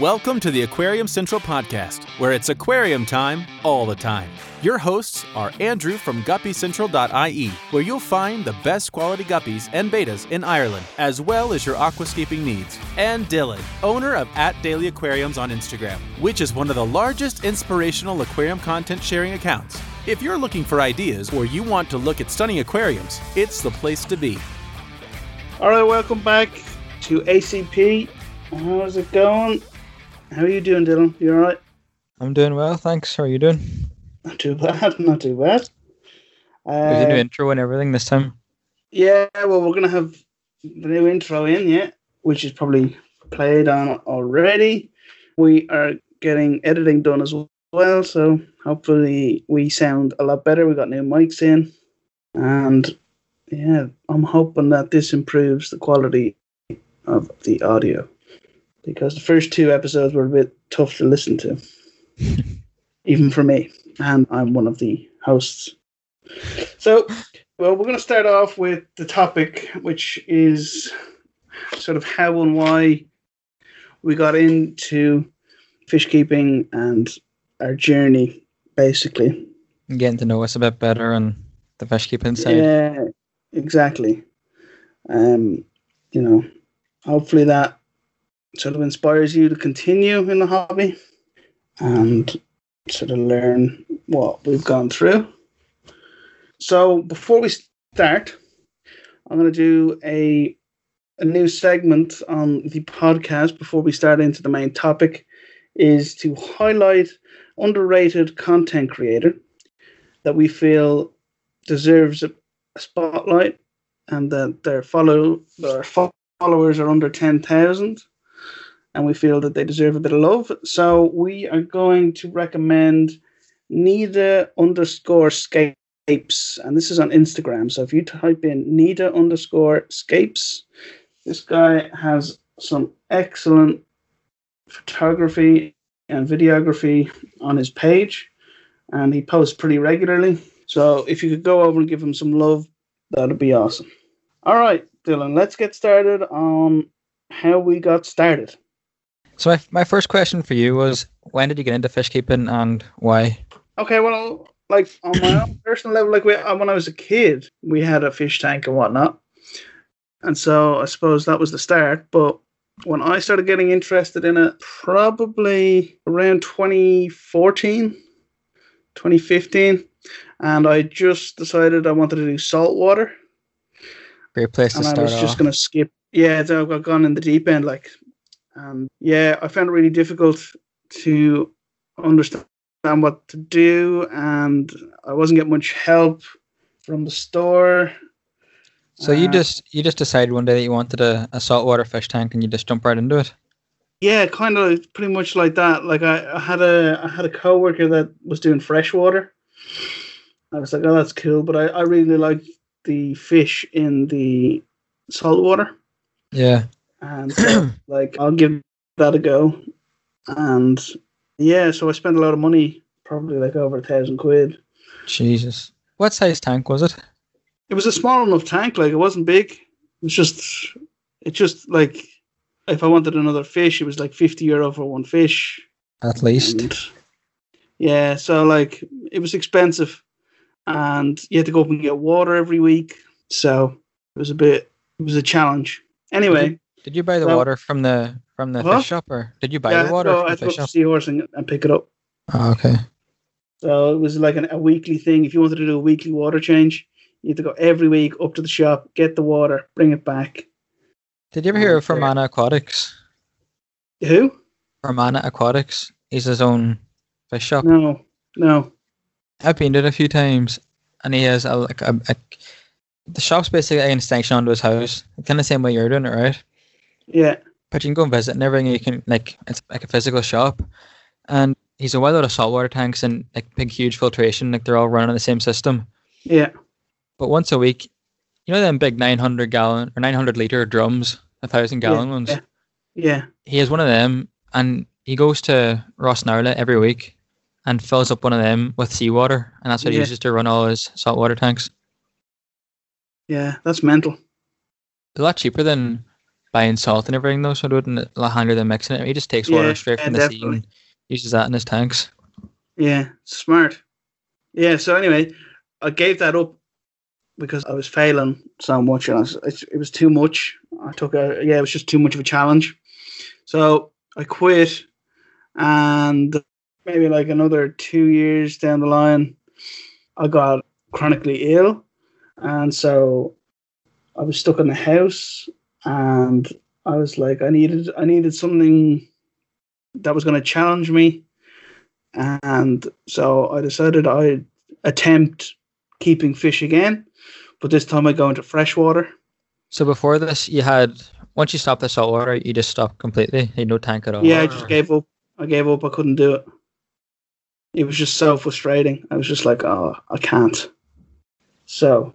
Welcome to the Aquarium Central podcast, where it's aquarium time all the time. Your hosts are Andrew from guppycentral.ie, where you'll find the best quality guppies and bettas in Ireland, as well as your aquascaping needs, and Dylan, owner of At Daily Aquariums on Instagram, which is one of the largest inspirational aquarium content sharing accounts. If you're looking for ideas or you want to look at stunning aquariums, it's the place to be. All right, welcome back to ACP. How's it going? How are you doing, Dylan? You all right? I'm doing well, thanks. How are you doing? Not too bad. Not too bad. With the new Uh, intro and everything this time. yeah, well, we're gonna have the new intro in, yeah, which is probably played on already. We are getting editing done as well, so hopefully we sound a lot better. We got new mics in, and yeah, I'm hoping that this improves the quality of the audio because the first two episodes were a bit tough to listen to, even for me, and I'm one of the hosts. So, well, we're going to start off with the topic, which is sort of how and why we got into fish keeping and our journey, basically. Getting to know us a bit better and the fish keeping side. Yeah, exactly. Um, you know, hopefully that sort of inspires you to continue in the hobby and sort of learn what we've gone through. So before we start, I'm going to do a a new segment on the podcast before we start into the main topic is to highlight underrated content creator that we feel deserves a, spotlight and that their follow their followers are under 10,000 and we feel that they deserve a bit of love. So we are going to recommend Nida underscore scapes and this is on Instagram. So if you type in Nida underscore scapes, this guy has some excellent photography and videography on his page and he posts pretty regularly. So if you could go over and give him some love, that'd be awesome. All right, Dylan, let's get started on how we got started. So my, my first question for you was when did you get into fish keeping and why? Okay, well, like on my own personal level, like we, uh, when I was a kid, we had a fish tank and whatnot, and so I suppose that was the start. But when I started getting interested in it, probably around 2014, 2015, and I just decided I wanted to do saltwater. Great place to and I start was just going to skip. Yeah, so I got gone in the deep end, like, um, yeah, I found it really difficult to understand what to do, and I wasn't getting much help from the store. So you uh, just you just decided one day that you wanted a, a saltwater fish tank and you just jump right into it. Yeah, kind of pretty much like that. Like I, I had a I had a coworker that was doing freshwater. I was like, oh, that's cool, but I, I really like the fish in the saltwater. Yeah. And so, like I'll give that a go. And yeah, so I spent a lot of money, probably like over a thousand quid. Jesus. What size tank was it? It was a small enough tank, like it wasn't big. It's was just, it just like if I wanted another fish, it was like fifty euro for one fish. At least. And, yeah, so like it was expensive, and you had to go up and get water every week. So it was a bit, it was a challenge. Anyway, mm-hmm. Did you buy the water from the from the What? fish shop or did you buy yeah, the to water I from the to go fish to shop? Seahorse and, and pick it up. Oh, okay. So it was like an, a weekly thing. If you wanted to do a weekly water change, you had to go every week up to the shop, get the water, bring it back. Did you ever hear of. Fermanagh Aquatics? Who? Fermanagh Aquatics. He's his own fish shop. No, no. I've been there a few times, and he has a like a, a the shop's basically an extension onto his house, kind of the same way you're doing it, right? Yeah, But you can go and visit and everything. You can like it's like a physical shop, and he's a well out of saltwater tanks and like big huge filtration. Like they're all running on the same system. yeah, But once a week, you know them big 900 gallon or 900 liter drums, a thousand gallon yeah, ones. yeah. yeah. He has one of them, and he goes to Ross Rossnarla every week and fills up one of them with seawater, and that's what he uses to run all his saltwater tanks. Yeah, that's mental. A lot cheaper than buying salt and everything though, so it wouldn't a lot handier than mixing it. He just takes water Yeah, straight yeah, from the sea definitely. and uses that in his tanks. Yeah, smart. Yeah. So anyway, I gave that up because I was failing so much, and I was, it, it was too much. I took a yeah, it was just too much of a challenge. So I quit, and maybe like another two years down the line, I got chronically ill, and so I was stuck in the house, and I was like, I needed, I needed something that was going to challenge me, and so I decided I'd attempt keeping fish again, but this time I go into freshwater. So before this, you had once you stopped the salt water, you just stopped completely. You had no tank at all. Yeah, I just gave up. I gave up. I couldn't do it. It was just so frustrating. I was just like, oh, I can't. So,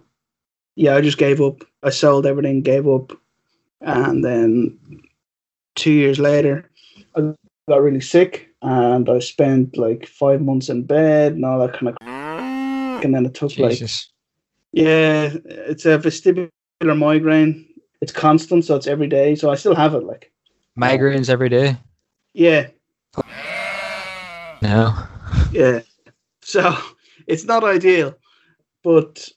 yeah, I just gave up. I sold everything, gave up, and then two years later, I got really sick, and I spent like five months in bed and all that kind of. And then it took like yeah, it's a vestibular migraine. It's constant, so it's every day. So I still have it. Like Migraines every day. yeah, No. Yeah. So it's not ideal, but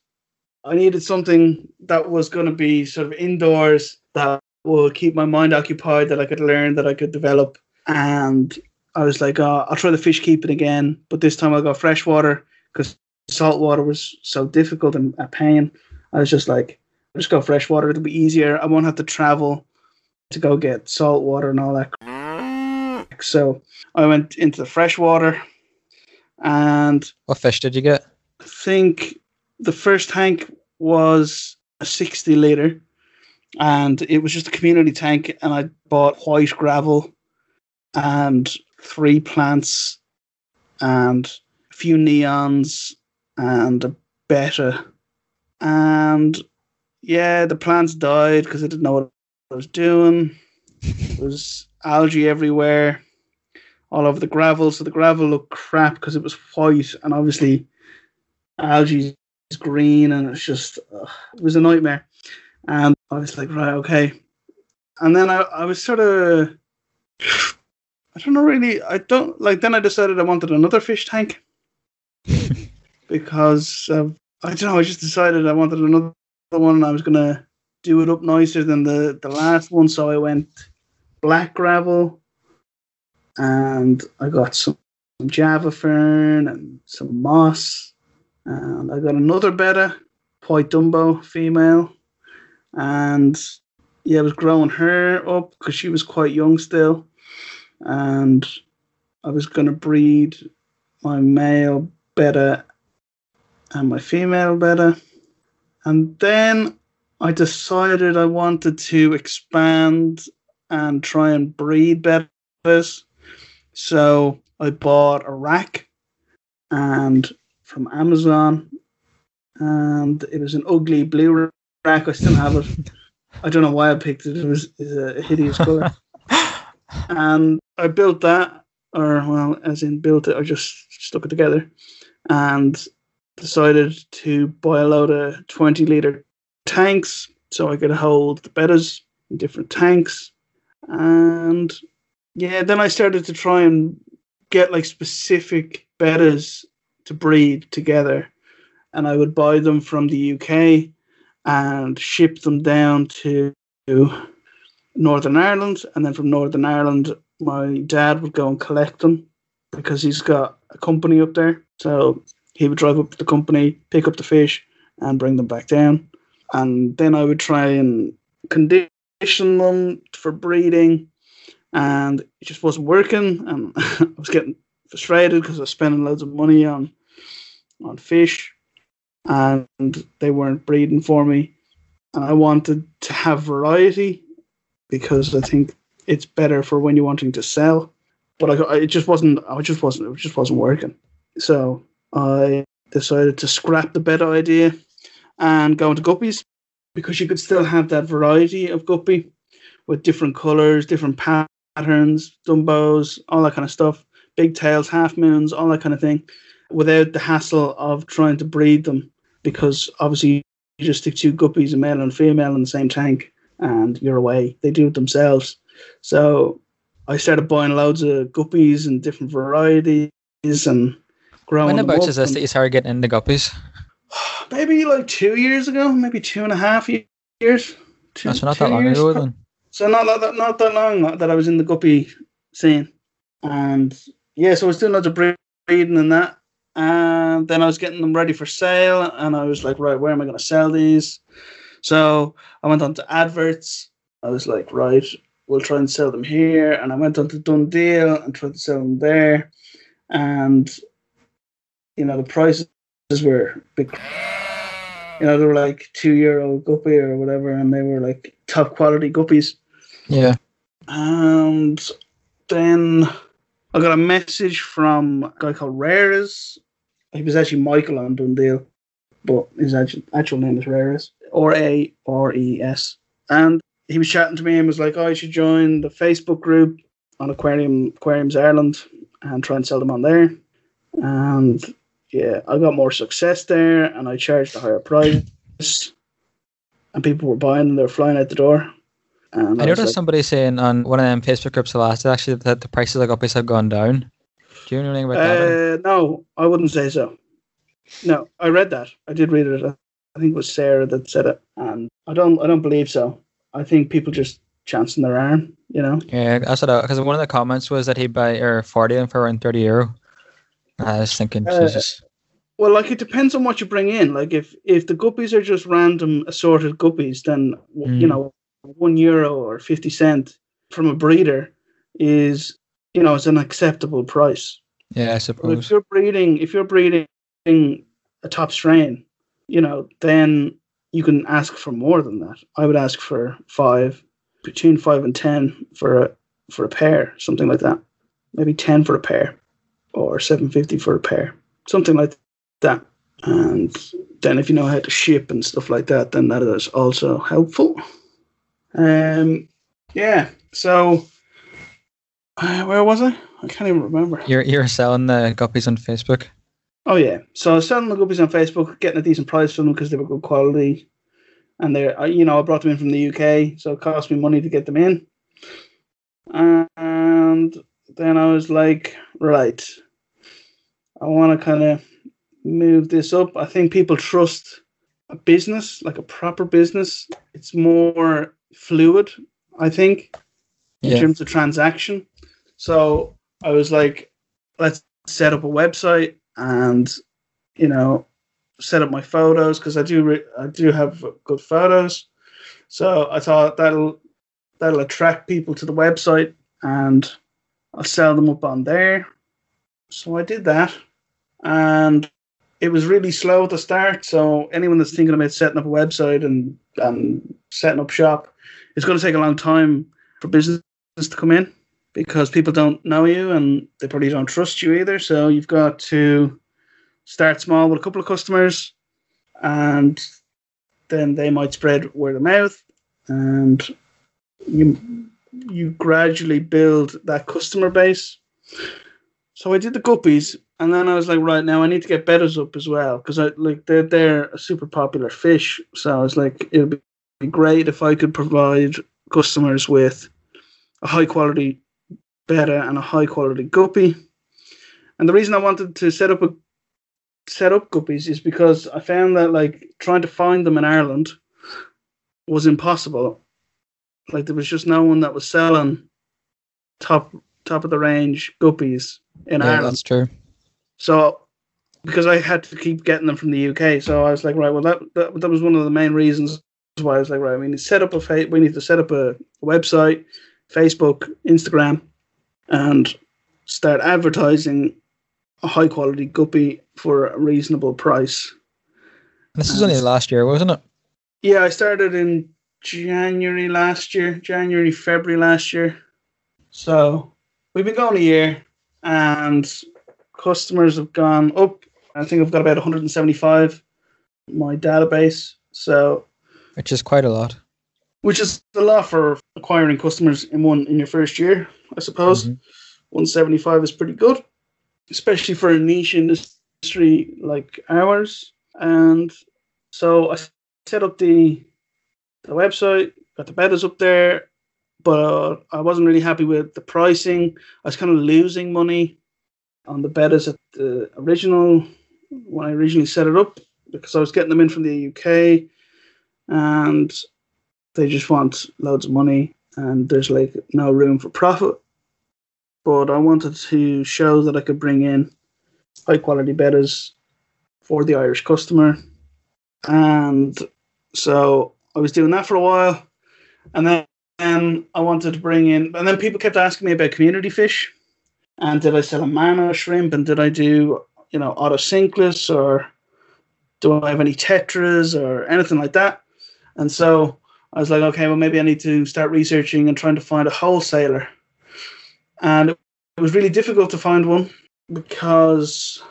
I needed something that was going to be sort of indoors that will keep my mind occupied, that I could learn, that I could develop. And I was like, oh, I'll try the fish keeping again, but this time I'll go freshwater because salt water was so difficult and a pain. I was just like, I'll just go freshwater. It'll be easier. I won't have to travel to go get salt water and all that. So I went into the freshwater and What fish did you get? I think the first tank was a 60 liter and it was just a community tank and I bought white gravel and three plants and a few neons and a betta and yeah the plants died because I didn't know what I was doing. There was algae everywhere all over the gravel. So the gravel looked crap because it was white and obviously algae is green and it's just it was a nightmare. And i was like right okay. And then i, I was sort of i don't know really i don't like then i decided i wanted another fish tank. Because uh, i don't know i just decided i wanted another one and i was gonna do it up nicer than the the last one. So i went black gravel and i got some some java fern and some moss. And I got another betta, white Dumbo female, and yeah, I was growing her up because she was quite young still, and I was gonna breed my male betta and my female betta, and then I decided I wanted to expand and try and breed bettas, so I bought a rack and from Amazon, and it was an ugly blue rack. I still have it. I don't know why I picked it. It was it's a hideous color, and I built that, or well, as in built it, I just stuck it together, and decided to buy a load of twenty liter tanks so I could hold the bettas in different tanks, and yeah, then I started to try and get like specific bettas to breed together, and I would buy them from the UK and ship them down to Northern Ireland, and then from Northern Ireland, my dad would go and collect them because he's got a company up there. So he would drive up to the company, pick up the fish, and bring them back down, and then I would try and condition them for breeding, and it just wasn't working, and I was getting frustrated because I was spending loads of money on on fish and they weren't breeding for me and I wanted to have variety because I think it's better for when you're wanting to sell but I, it just wasn't I just wasn't it just wasn't working so I decided to scrap the bed idea and go into guppies because you could still have that variety of guppy with different colors different patterns dumbos all that kind of stuff big tails, half moons, all that kind of thing, without the hassle of trying to breed them. Because obviously, you just stick two guppies, a male and female, in the same tank. and you're away. They do it themselves. So I started buying loads of guppies and different varieties and growing. When about is this that you started getting into guppies? maybe like two years ago, maybe two and a half years. Two, That's not that long ago then. So not that not, not that long that I was in the guppy scene, and yeah, so I was doing loads of breeding and that, and then I was getting them ready for sale, and I was like, right, where am I going to sell these? So I went on to adverts. I was like, right, we'll try and sell them here, and I went on to DoneDeal and tried to sell them there, and you know the prices were big. You know, they were like two euro guppy or whatever, and they were like top quality guppies. Yeah. And then I got a message from a guy called Rares. He was actually Michael on DoneDeal, but his actual, actual name is Rares, or A R E S. And he was chatting to me and was like, "Oh, you should join the Facebook group on Aquarium Aquariums Ireland and try and sell them on there." And yeah, I got more success there, and I charged a higher price, and people were buying and they were flying out the door. And I was noticed like, somebody saying on one of them Facebook groups the last day actually that the prices of guppies have gone down. Do you know anything about that? Uh, no, I wouldn't say so. No, I read that. I did read it. I think it was Sarah that said it, and I don't. I don't believe so. I think people just chancing their arm. You know. Yeah, that's what because one of the comments was that he'd buy or forty them for around thirty euro. I was thinking, Uh, Jesus. Well, like it depends on what you bring in. Like if if the guppies are just random assorted guppies, then w you Mm. know one euro or fifty cent from a breeder is you know it's an acceptable price. Yeah, I But if you're breeding, if you're breeding a top strain, you know, then you can ask for more than that. I would ask for five, between five and ten for a for a pair, something like that. Maybe ten for a pair, or seven fifty for a pair, something like that. And then if you know how to ship and stuff like that, then that is also helpful. Um, yeah. So Uh, where was I? I can't even remember. You're you're selling the guppies on Facebook. Oh yeah, so I was selling the guppies on Facebook, getting a decent price for them because they were good quality, and they, are uh, you know, I brought them in from the UK, so it cost me money to get them in. And then I was like, right, I want to kind of move this up. I think people trust a business, like a proper business. It's more fluid, I think, in Yeah. terms of transaction. So I was like, let's set up a website and you know set up my photos because I do re- I do have good photos. So I thought that'll that'll attract people to the website and I'll sell them up on there. So I did that and it was really slow to start. So anyone that's thinking about setting up a website and, and setting up shop, it's going to take a long time for business to come in because people don't know you and they probably don't trust you either. So you've got to start small with a couple of customers and then they might spread word of mouth and you you gradually build that customer base. So I did the guppies and then I was like, right now I need to get bettas up as well because I like they're they're a super popular fish. So I was like, it would be great if I could provide customers with a high quality betta and a high quality guppy. And the reason I wanted to set up a set up guppies is because I found that like trying to find them in Ireland was impossible. Like there was just no one that was selling top top of the range guppies in yeah, Ireland. that's true. So because I had to keep getting them from the UK, so I was like, right, well that that, that was one of the main reasons why I was like, right, we need to set up a fa- we need to set up a website, Facebook, Instagram, and start advertising a high quality guppy for a reasonable price. This was only last year, wasn't it? Yeah, I started in January last year, January, February last year. So we've been going a year and customers have gone up. I think I've got about 175 in my database. So Which is quite a lot. which is a lot for acquiring customers in one in your first year, I suppose. Mhm. 175 is pretty good, especially for a niche industry like ours. And so I set up the the website, got the bettas up there, but I wasn't really happy with the pricing. I was kind of losing money on the bettas at the original when I originally set it up because I was getting them in from the UK and they just want loads of money and there's like no room for profit. But I wanted to show that I could bring in high quality bettas for the Irish customer. And so I was doing that for a while. And then and I wanted to bring in, and then people kept asking me about community fish, and did I sell Amano shrimp, and did I do you know otocinclus, or do I have any tetras or anything like that? And so I was like, okay, well maybe I need to start researching and trying to find a wholesaler, and it was really difficult to find one because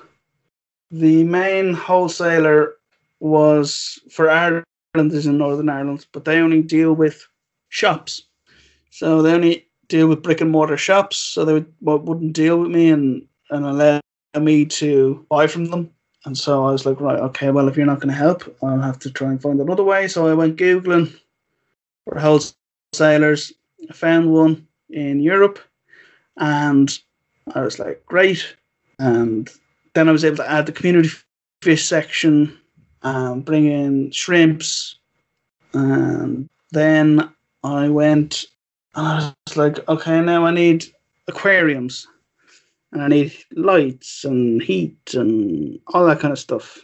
the main wholesaler was for Ireland is in Northern Ireland, but they only deal with shops. So they only deal with brick and mortar shops. So they would, wouldn't deal with me and, and allow me to buy from them. And so I was like, right, okay, well, if you're not going to help, I'll have to try and find another way. So I went Googling for wholesalers. I found one in Europe and I was like, great. And then I was able to add the community fish section, um, bring in shrimps. And then I went and I was like, okay, now I need aquariums and I need lights and heat and all that kind of stuff.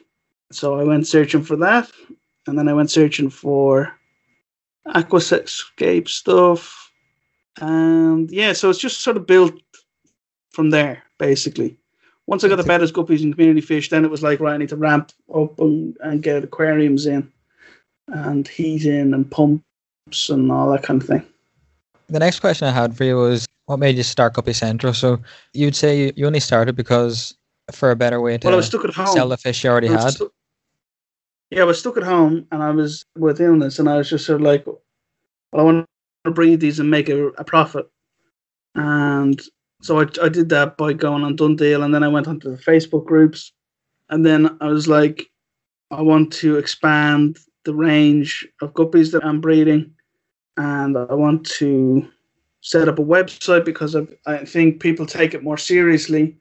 So I went searching for that, and then I went searching for aquascape stuff, and yeah, so it's just sort of built from there, basically. Once I got the bettas, guppies, and community fish, then it was like, right, I need to ramp up and, and get aquariums in, and heat in, and pumps, and all that kind of thing. The next question I had for you was what made you start Guppy Central? So you'd say you only started because for a better way to well, I was stuck at home. sell the fish you already had. Stu- yeah, I was stuck at home and I was with illness and I was just sort of like, well, I want to breed these and make a, a profit. And so I, I did that by going on DoneDeal and then I went onto the Facebook groups. And then I was like, I want to expand the range of guppies that I'm breeding and I want to set up a website because of, I think people take it more seriously.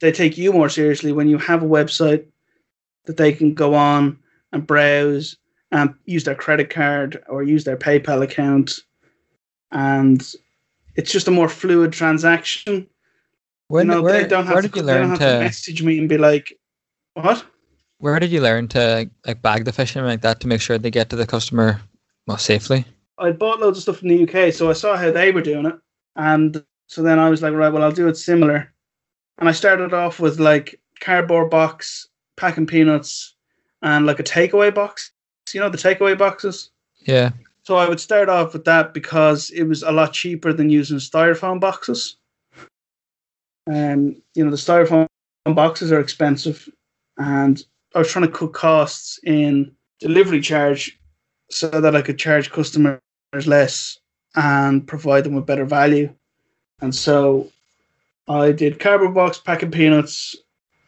They take you more seriously when you have a website that they can go on and browse and use their credit card or use their PayPal account. And it's just a more fluid transaction. When, you know, where, they don't have, to, did you they don't learn have to, to message me and be like, what? where did you learn to like bag the fish and like that to make sure they get to the customer well safely? I bought loads of stuff in the UK, so I saw how they were doing it, and so then I was like, right, well, I'll do it similar. And I started off with like cardboard box, packing peanuts, and like a takeaway box. You know the takeaway boxes. Yeah. So I would start off with that because it was a lot cheaper than using styrofoam boxes. And you know the styrofoam boxes are expensive, and I was trying to cut costs in delivery charge so that I could charge customers less and provide them with better value. And so I did cardboard box, packing peanuts,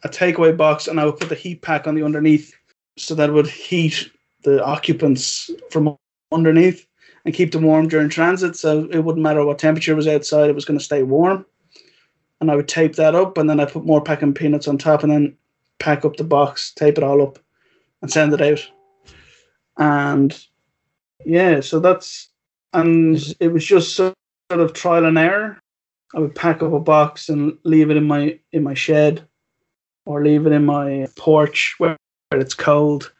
a takeaway box, and I would put the heat pack on the underneath so that would heat the occupants from underneath and keep them warm during transit. So it wouldn't matter what temperature was outside, it was going to stay warm. And I would tape that up, and then I put more packing peanuts on top, and then pack up the box, tape it all up, and send it out. And yeah, so that's and it was just sort of trial and error. I would pack up a box and leave it in my in my shed, or leave it in my porch where, where it's cold.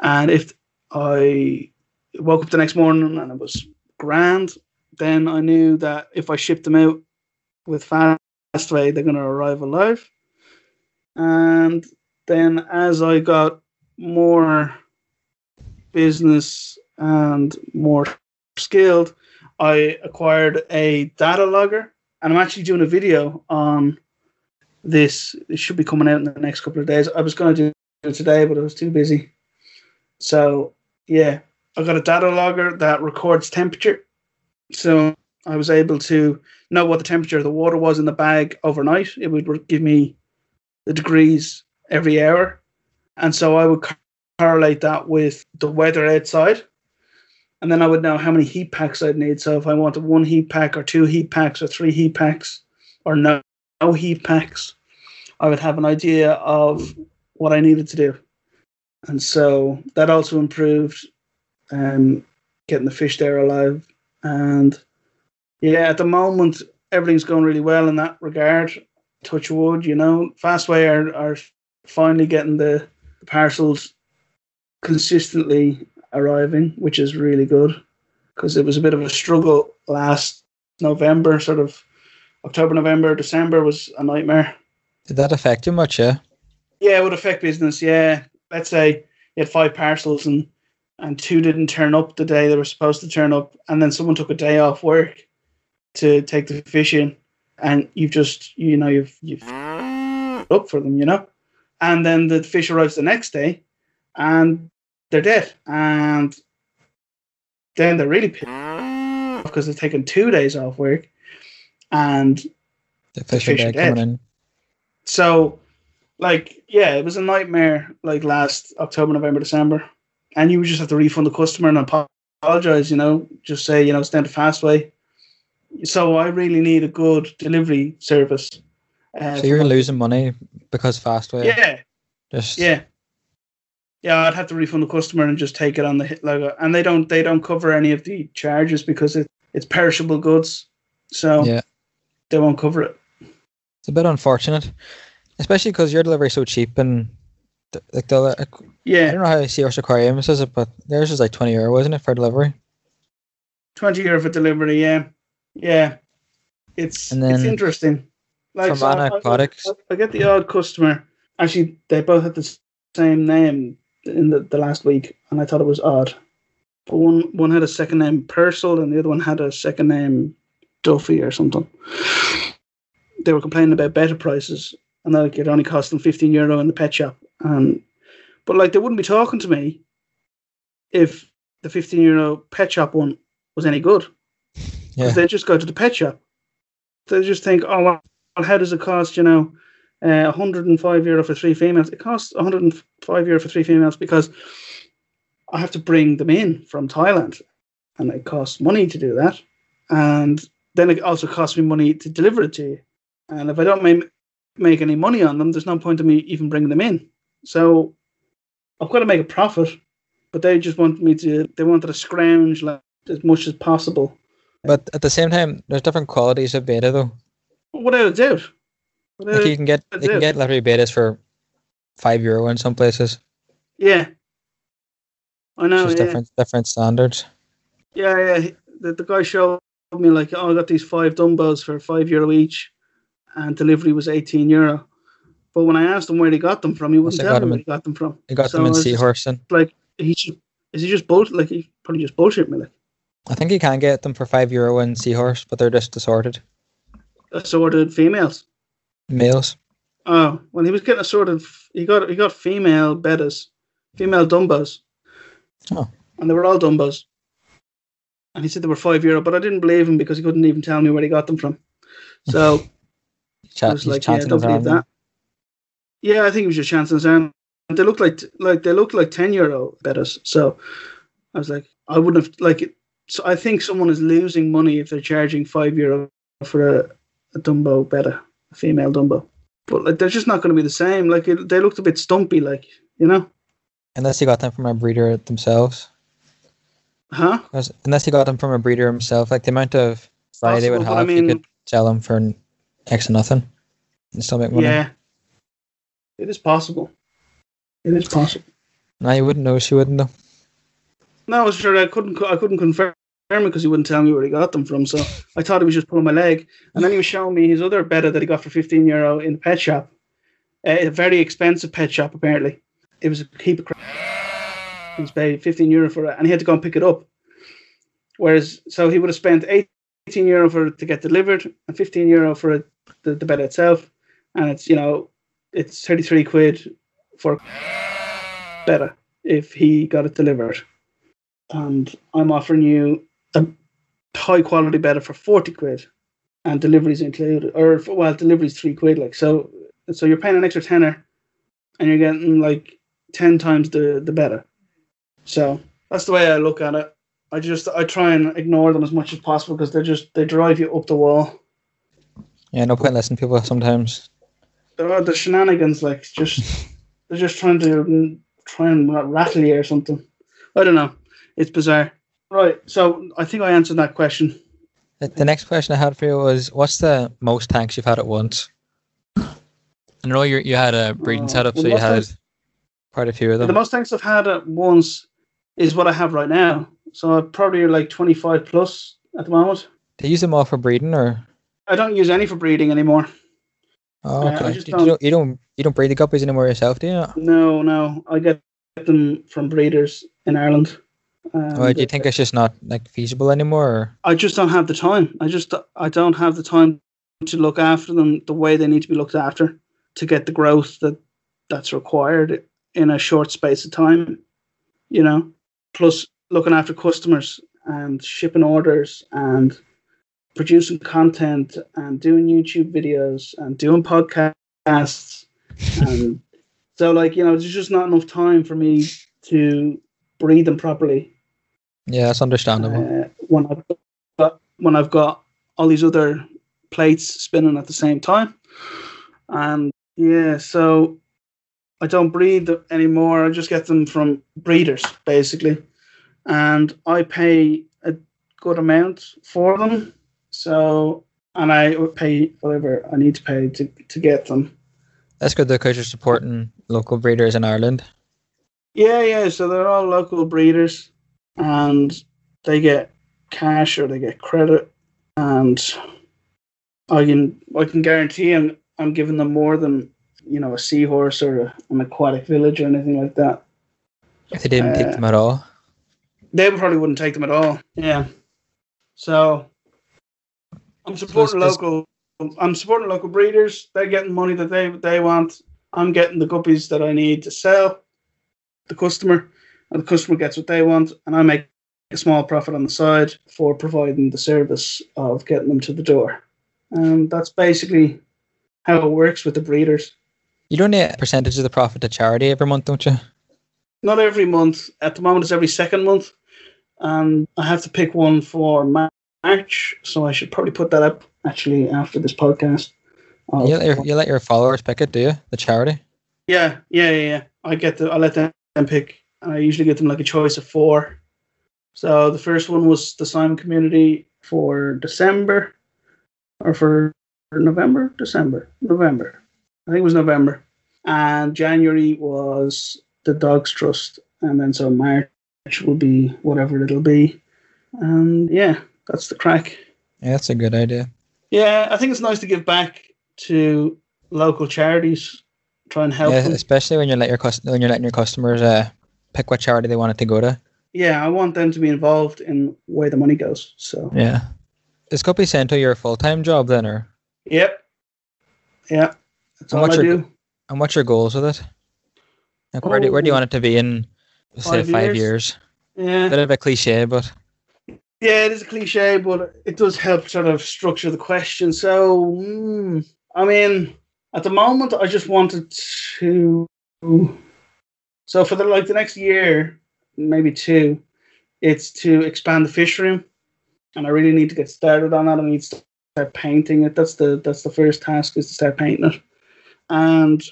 And if I woke up the next morning and it was grand, then I knew that if I shipped them out with Fastway, they're going to arrive alive. And then as I got more business and more skilled, I acquired a data logger. And I'm actually doing a video on this. It should be coming out in the next couple of days. I was going to do it today, but I was too busy. So, yeah, I got a data logger that records temperature. So I was able to know what the temperature of the water was in the bag overnight. It would give me the degrees every hour. And so I would correlate that with the weather outside. and then I would know how many heat packs I'd need. So if I wanted one heat pack or two heat packs or three heat packs or no, no heat packs, I would have an idea of what I needed to do. And so that also improved um, getting the fish there alive. And yeah, at the moment, everything's going really well in that regard. Touch wood, you know. Fastway are, are finally getting the parcels consistently arriving, which is really good because it was a bit of a struggle last November, sort of October, November, December was a nightmare. Did that affect you much? Yeah. Yeah, it would affect business. Yeah, let's say you had five parcels and and two didn't turn up the day they were supposed to turn up, and then someone took a day off work to take the fish in, and you've just you know you've you've mm. up for them, you know, and then the fish arrives the next day, and they're dead, and then they're really pissed mm. because they've taken two days off work, and The fish, fish are are dead coming dead. in. so like yeah, it was a nightmare like last October, November, December, and you would just have to refund the customer and apologize, you know, just say you know it's down Fastway. So I really need a good delivery service. Uh, So you're losing money because Fastway. yeah, Just Yeah. Yeah, I'd have to refund the customer and just take it on the hit logo. And they don't they don't cover any of the charges because it, it's perishable goods. So Yeah. they won't cover it. It's a bit unfortunate, especially because your delivery is so cheap and like the other, I don't know how Seahorse Aquarium says it, but theirs is like twenty euro, wasn't it, for delivery? Twenty euro for delivery, yeah. Yeah. It's And it's interesting. Like from Anna I- I- Aquatics. I, get the odd customer. Actually they both had the same name in the, the last week and I thought it was odd. But one one had a second name Purcell and the other one had a second name Duffy or something. They were complaining about betta prices and that it only cost them fifteen euro in the pet shop. And but like they wouldn't be talking to me if the fifteen euro pet shop one was any good. Yeah. Because they just go to the pet shop. They just think, oh well, how does it cost, you know, uh, 105 euro for three females? It costs 105 euro for three females because I have to bring them in from Thailand, and it costs money to do that. And then it also costs me money to deliver it to you. And if I don't make make any money on them, there's no point in me even bringing them in. So I've got to make a profit, but they just want me to. They wanted to scrounge like as much as possible. But at the same time, there's different qualities of betta though. Without a doubt. Without Like you can get you can get literally bettas for five euro in some places. yeah. I It's know. just Yeah. different different standards. yeah, yeah. The, the guy showed me like, oh, I got these five dumbbells for five euro each, and delivery was eighteen euro. But when I asked him where he got them from, he wouldn't tell me where he got them from. He got So them in Seahorse Like he is he just bullshit? Like he probably just bullshit me. Like I think you can get them for five euro in Seahorse, but they're just assorted assorted females. males. Oh, when he was getting assorted, he got he got female bettas, female dumbos. Oh. And they were all dumbos. And he said they were five euro, but I didn't believe him because he couldn't even tell me where he got them from. So I was like, yeah, don't believe that. Yeah, I think it was just arm. And they looked like like they looked like ten euro bettas. So I was like, I wouldn't have like. it- So I think someone is losing money if they're charging five euro for a, a Dumbo betta, a female Dumbo. But like, they're just not going to be the same. Like it, they looked a bit stumpy, like you know, Unless he got them from a breeder themselves. Huh? Unless he got them from a breeder himself, like the amount of value they would have, I you could sell them for X or nothing and still make money. Yeah, it is possible. It is possible. No, you wouldn't know. She wouldn't know. No, sure. I couldn't. I couldn't confirm it because he wouldn't tell me where he got them from. So I thought he was just pulling my leg. And then he was showing me his other betta that he got for fifteen euro in the pet shop, uh, a very expensive pet shop apparently. It was a heap of crap. He was paid fifteen euro for it, and he had to go and pick it up. Whereas, so he would have spent eighteen euro for it to get delivered, and fifteen euro for it, the the bed itself, and it's you know, it's thirty three quid for betta if he got it delivered and I'm offering you a high quality betta for forty quid, and deliveries included, or well, deliveries three quid. Like so, so you're paying an extra tenner, and you're getting like ten times the the betta. So that's the way I look at it. I just I try and ignore them as much as possible because they're just they drive you up the wall. Yeah, no point listening to people sometimes. They're the shenanigans like just they're just trying to try and rattle you or something. I don't know. It's bizarre. Right. So I think I answered that question. The, the next question I had for you was, what's the most tanks you've had at once? I know you you had a breeding Uh, setup, so you had tanks- quite a few of them. The most tanks I've had at once is what I have right now. So I'm probably like 25 plus at the moment. Do you use them all for breeding, or? I don't use any for breeding anymore. Oh, Uh, okay. just Do- don't- You don't you don't you don't breed the guppies anymore yourself, do you? No, no. I get them from breeders in Ireland. Um, do you think it's just not like feasible anymore? Or? I just don't have the time. I just I don't have the time to look after them the way they need to be looked after to get the growth that that's required in a short space of time. You know, plus looking after customers and shipping orders and producing content and doing YouTube videos and doing podcasts and so like you know there's just not enough time for me to breed them properly Yeah, that's understandable. uh, when I've got when I've got all these other plates spinning at the same time, and yeah, so I don't breed them anymore. I just get them from breeders basically, and I pay a good amount for them. So and I would pay whatever I need to pay to to get them. That's good though, because you're supporting local breeders in Ireland. Yeah, yeah. So they're all local breeders, and they get cash or they get credit, and I can I can guarantee I'm I'm giving them more than you know a seahorse or a, an aquatic village or anything like that. If they didn't Uh, take them at all. They probably wouldn't take them at all. Yeah. So I'm supporting local. I'm supporting local breeders. They're getting money that they they want. I'm getting the guppies that I need to sell. The customer, and the customer gets what they want, and I make a small profit on the side for providing the service of getting them to the door. And that's basically how it works with the breeders. You donate a percentage of the profit to charity every month, don't you? not every month. At the moment, it's every second month, and I have to pick one for Ma- March. So I should probably put that up actually after this podcast. You let, your, you let your followers pick it, do you? The charity? yeah, yeah, yeah, yeah. I get the. I let them pick, and I usually get them like a choice of four. So the first one was the Simon Community for December, or for November, December, November. I think it was November, and January was the Dogs Trust, and then so March will be whatever it'll be, and yeah, that's the crack. Yeah, that's a good idea. Yeah, I think it's nice to give back to local charities, try and help yeah, them. especially when you're let your when you're letting your customers uh, pick what charity they want it to go to. yeah, I want them to be involved in where the money goes. So, Yeah. Is Guppy Central your full time job then, or yep, yeah, that's And all I what's your do. and what's your goals with it? Like, where do where do you Oh, want it to be in say five five years? years? Yeah, Bit of a cliche, but yeah, it is a cliche, but it does help sort of structure the question. So, mm, I mean, at the moment, I just wanted to. So for the like the next year, maybe two, it's to expand the fish room, and I really need to get started on that. I need to start painting it. That's the that's the first task is to start painting it, and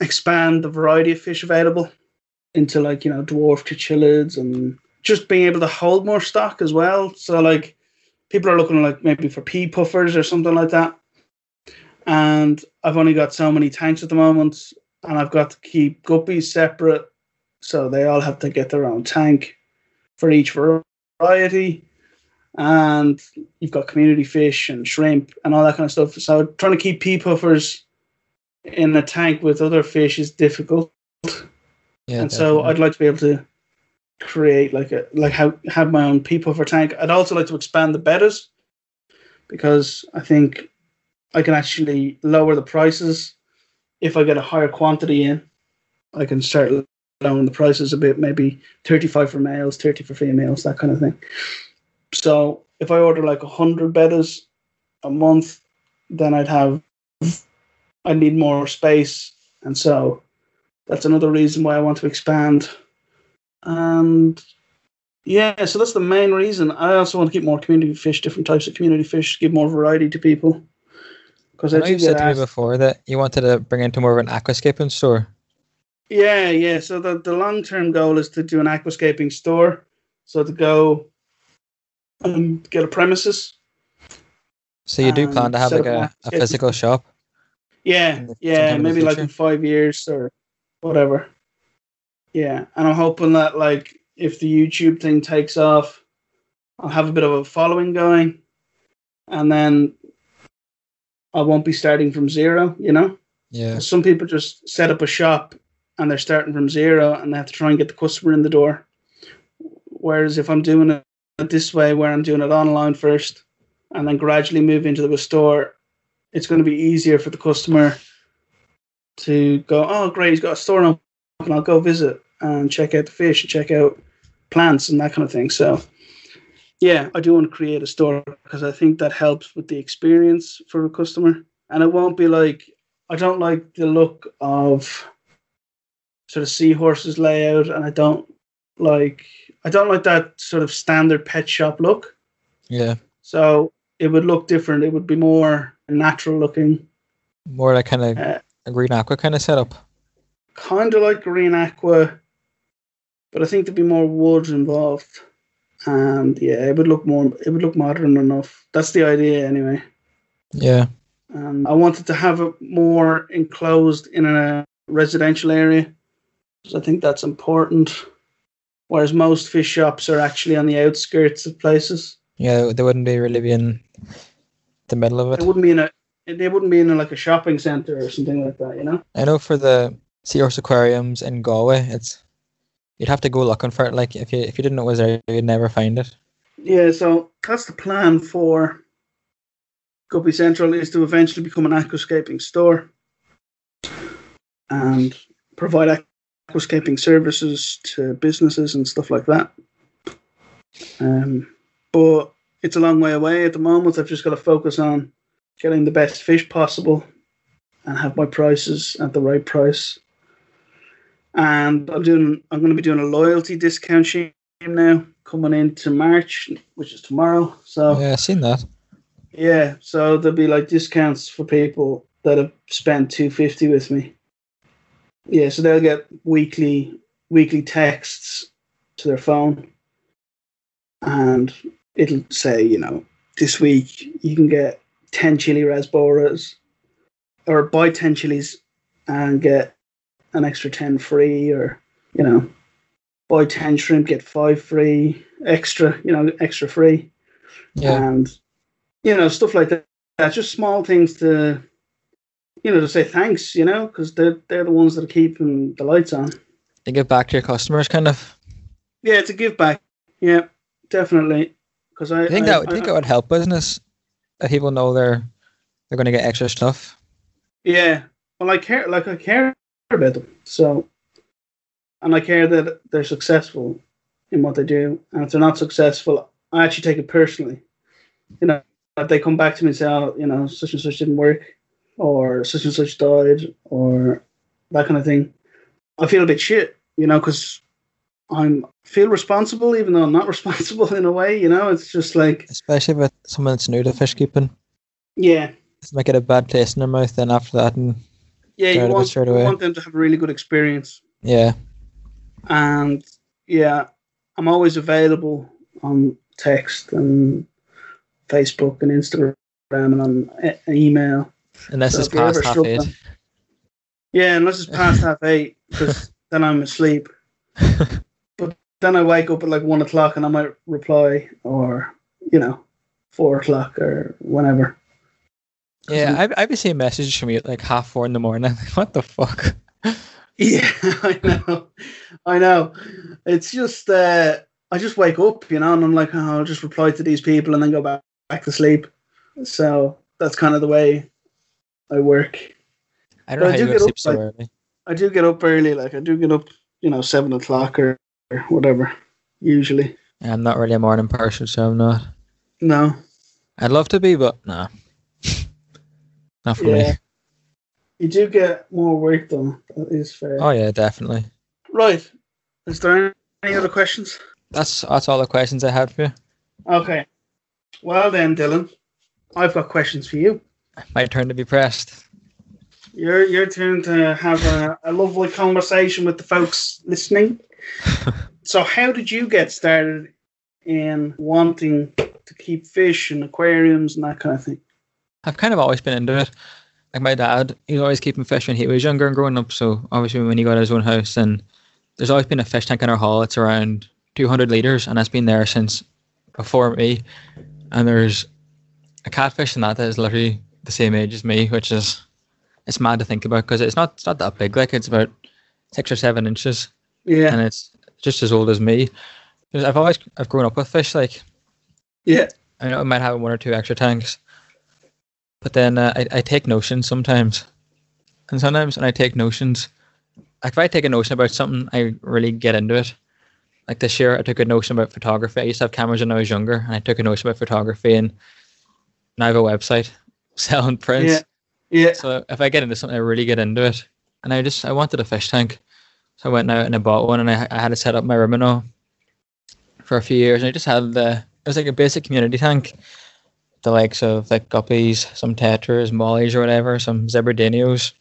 expand the variety of fish available into like you know dwarf cichlids and just being able to hold more stock as well. So like people are looking like maybe for pea puffers or something like that. And I've only got so many tanks at the moment, and I've got to keep guppies separate, so they all have to get their own tank for each variety. And you've got community fish and shrimp and all that kind of stuff. So trying to keep pea puffers in a tank with other fish is difficult yeah. and so. I'd like to be able to create like a like how have my own pea puffer tank. I'd also like to expand the bettas because I think I can actually lower the prices if I get a higher quantity in. I can start lowering the prices a bit, maybe thirty five for males, thirty for females, that kind of thing. So if I order like hundred bettas a month, then I'd have I need more space, and so that's another reason why I want to expand. And Yeah, so that's the main reason. I also want to keep more community fish, different types of community fish, give more variety to people. Because I know get said to me before that you wanted to bring into more of an aquascaping store. yeah, yeah. So the, the long term goal is to do an aquascaping store. So to go and get a premises. So you do plan to have like a, a physical shop? Yeah, yeah, sometime in the maybe like in five years or whatever. Yeah, and I'm hoping that like if the YouTube thing takes off, I'll have a bit of a following going, and then I won't be starting from zero. You know, Yeah. some people just set up a shop and they're starting from zero and they have to try and get the customer in the door. Whereas if I'm doing it this way, where I'm doing it online first and then gradually move into the store, it's going to be easier for the customer to go, oh, great, he's got a store open, I'll go visit and check out the fish and check out plants and that kind of thing. So, yeah, I do want to create a store because I think that helps with the experience for a customer. And it won't be like, I don't like the look of sort of seahorses layout, and I don't like I don't like that sort of standard pet shop look. Yeah. So it would look different. It would be more natural looking, More like kind of uh, a green aqua kind of setup. kind of like green aqua, but I think there'd be more wood involved. And yeah, it would look more. It would look modern enough. That's the idea, anyway. Yeah. And I wanted to have it more enclosed in a residential area. So I think that's important. Whereas most fish shops are actually on the outskirts of places. Yeah, they wouldn't be really be in the middle of It it. wouldn't be in a they wouldn't be in a, like a shopping center or something like that, you know? I know for the seahorse aquariums in Galway, it's you'd have to go looking for it. Like if you if you didn't know it was there, you'd never find it. Yeah, so that's the plan for Guppy Central is to eventually become an aquascaping store and provide aquascaping services to businesses and stuff like that. Um, but it's a long way away at the moment. I've just got to focus on getting the best fish possible and have my prices at the right price. Um, and I'm doing. I'm going to be doing a loyalty discount scheme now coming into March, which is tomorrow. So Yeah, I've seen that. yeah, so there'll be like discounts for people that have spent two fifty with me. Yeah, so they'll get weekly weekly texts to their phone, and it'll say, you know, this week you can get ten chili rasboras, or buy ten chilies and get an extra ten free, or you know, buy ten shrimp get five free, extra, you know, extra free Yeah. and you know stuff like that. That's just small things to you know to say thanks, you know, because they're they're the ones that are keeping the lights on. To give back to your customers, kind of. Yeah, to give back. Yeah, definitely. Because I, I think I, that I think it would help business if people know they're they're going to get extra stuff. yeah. Well, I care. Like I care about them. So, and I care that they're successful in what they do. And if they're not successful, I actually take it personally. You know, if they come back to me and say, "Oh, you know, such and such didn't work," or "such and such died," or that kind of thing, I feel a bit shit. You know, because I'm feel responsible, even though I'm not responsible in a way. You know, it's just like, Especially with someone that's new to fish keeping. yeah, Just make it a bad taste in their mouth then after that and yeah, you want, straight you want them to have a really good experience. yeah. and yeah, I'm always available on text and Facebook and Instagram and on e- email. Unless So it's past half eight. struggling- Yeah, unless it's past half eight, because then I'm asleep. But then I wake up at like one o'clock and I might reply, or you know, four o'clock or whenever. Yeah, I've I've been seeing messages from you at like half four in the morning. what the fuck? Yeah, I know, I know. It's just uh, I just wake up, you know, and I'm like, oh, I'll just reply to these people and then go back back to sleep. So that's kind of the way I work. I don't But know I do you get up, so like- early. I do get up early, like I do get up, you know, seven o'clock or, or whatever. Usually, I'm not really a morning person, so I'm not. no. I'd love to be, but nah. Not for Yeah. me. You do get more work done. That is fair. Oh yeah, definitely. Right. Is there any other questions? that's that's all the questions I had for you. Okay. Well then, Dylan, I've got questions for you. My turn to be pressed. Your your turn to have a, a lovely conversation with the folks listening. so, how did you get started in wanting to keep fish and aquariums and that kind of thing? I've kind of always been into it. Like my dad, he was always keeping fish when he was younger and growing up. So obviously, when he got his own house, and there's always been a fish tank in our hall. It's around 200 liters, and that's been there since before me. And there's a catfish in that that is literally the same age as me, which is it's mad to think about because it's not it's not that big. Like it's about six or seven inches, Yeah. and it's just as old as me. I've always I've grown up with fish. Like Yeah. I I might have one or two extra tanks, but then uh, I I take notions sometimes, and sometimes when I take notions, like if I take a notion about something, I really get into it. Like this year, I took a notion about photography. I used to have cameras when I was younger, and I took a notion about photography, and now I have a website selling prints. Yeah. Yeah. So if I get into something, I really get into it. And I just I wanted a fish tank, so I went out and I bought one, and I I had to set up my room and all for a few years. And I just had the it was like a basic community tank, the likes of like guppies, some tetras, mollies or whatever, some zebra danios.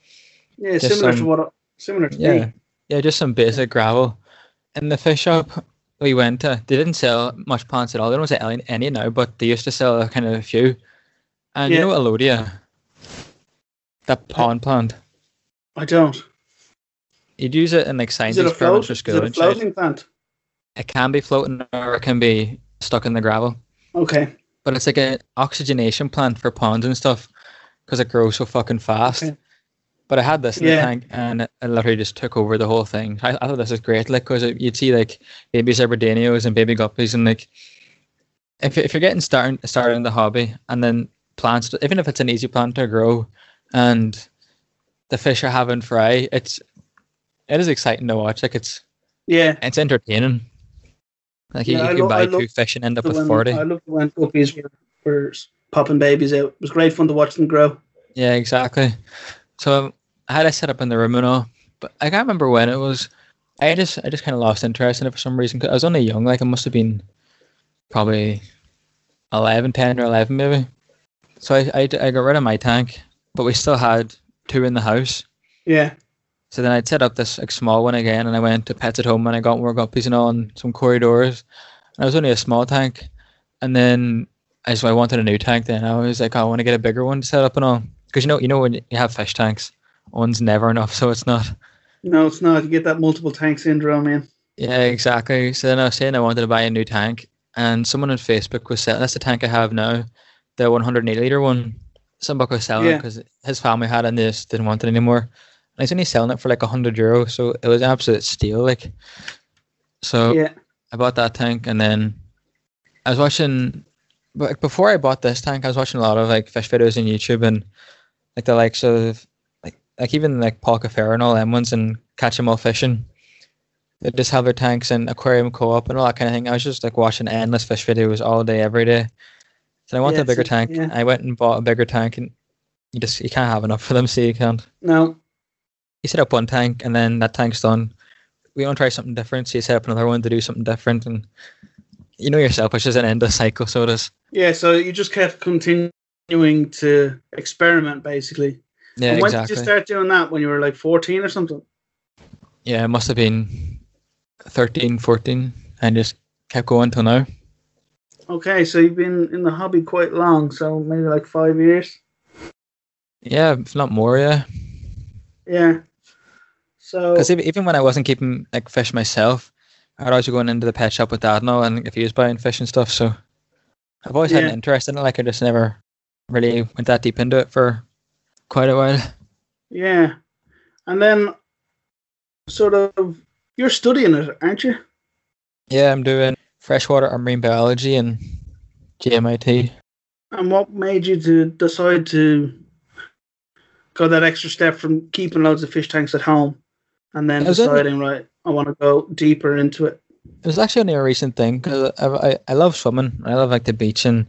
Yeah. Similar to what similar to Yeah, me. yeah, just some basic gravel. In the fish shop we went to, they didn't sell much plants at all. They don't sell any, now, but they used to sell kind of a few. And Yeah. you know Elodea, that pond plant. I don't. You'd use it in like science Is it a experiments for Is it a floating plant? It can be floating or it can be stuck in the gravel. Okay. But it's like an oxygenation plant for ponds and stuff because it grows so fucking fast. Okay. But I had this in Yeah. the tank and it, it literally just took over the whole thing. I, I thought this was great, like, because you'd see like baby zebra danios and baby guppies, and like, if, if you're getting started started in the hobby, and then plants, even if it's an easy plant to grow, and the fish are having fry, it's it is exciting to watch. Like it's Yeah. it's entertaining. Like you, Yeah, you I can lo- buy I two fish and end up with when- forty. I loved when guppies were, were popping babies out. It was great fun to watch them grow. Yeah, exactly. So um, I had it set up in the room and all, but I can't remember when it was. I just I just kind of lost interest in it for some reason. 'cause I was only young, like I must have been probably 11, 10 or 11 maybe. So I, I, I got rid of my tank, but we still had two in the house. Yeah. So then I'd set up this like small one again, and I went to Pets at Home and I got more guppies and all, and some corydoras. And it was only a small tank, and then I so I wanted a new tank. Then I was like, "Oh, I want to get a bigger one to set up and all, because you know you know when you have fish tanks, one's never enough, so it's not. No, it's not. You get that multiple tank syndrome, man. Yeah, exactly. So then I was saying I wanted to buy a new tank, and someone on Facebook was selling. That's the tank I have now, the 180 liter one. Somebody was selling it Yeah. because his family had it and they just didn't want it anymore. And he's only selling it for like 100 euro, so it was an absolute steal. Like, so Yeah. I bought that tank, and then I was watching. But before I bought this tank, I was watching a lot of like fish videos on YouTube and like the likes of like like even like Paul Cafera and all them ones and Catch 'em All Fishing. They just have their tanks and aquarium co-op and all that kind of thing. I was just like watching endless fish videos all day, every day. So I wanted Yeah, a bigger so- tank. yeah. I went and bought a bigger tank, and you just you can't have enough for them, so you can't. No. You set up one tank, and then that tank's done. We want to try something different, so you set up another one to do something different, and you know yourself, it's just an endless cycle. So it is. Yeah, so you just kept continuing to experiment, basically. Yeah, and when exactly. did you start doing that? When you were like 14 or something? Yeah, it must have been 13, 14, and just kept going till now. Okay, so you've been in the hobby quite long, so maybe like five years. Yeah, if not more, yeah. Yeah. So Because even when I wasn't keeping like fish myself, I'd always be going into the pet shop with dad now, and if he was buying fish and stuff, so I've always had an interest in it. Like I just never really went that deep into it for quite a while. yeah, and then sort of you're studying it, aren't you? Yeah, I'm doing freshwater or marine biology and GMIT. And what made you to decide to go that extra step from keeping loads of fish tanks at home and then was only- deciding, right, I want to go deeper into it? It was actually only a recent thing because I, I I love swimming. I love like the beach and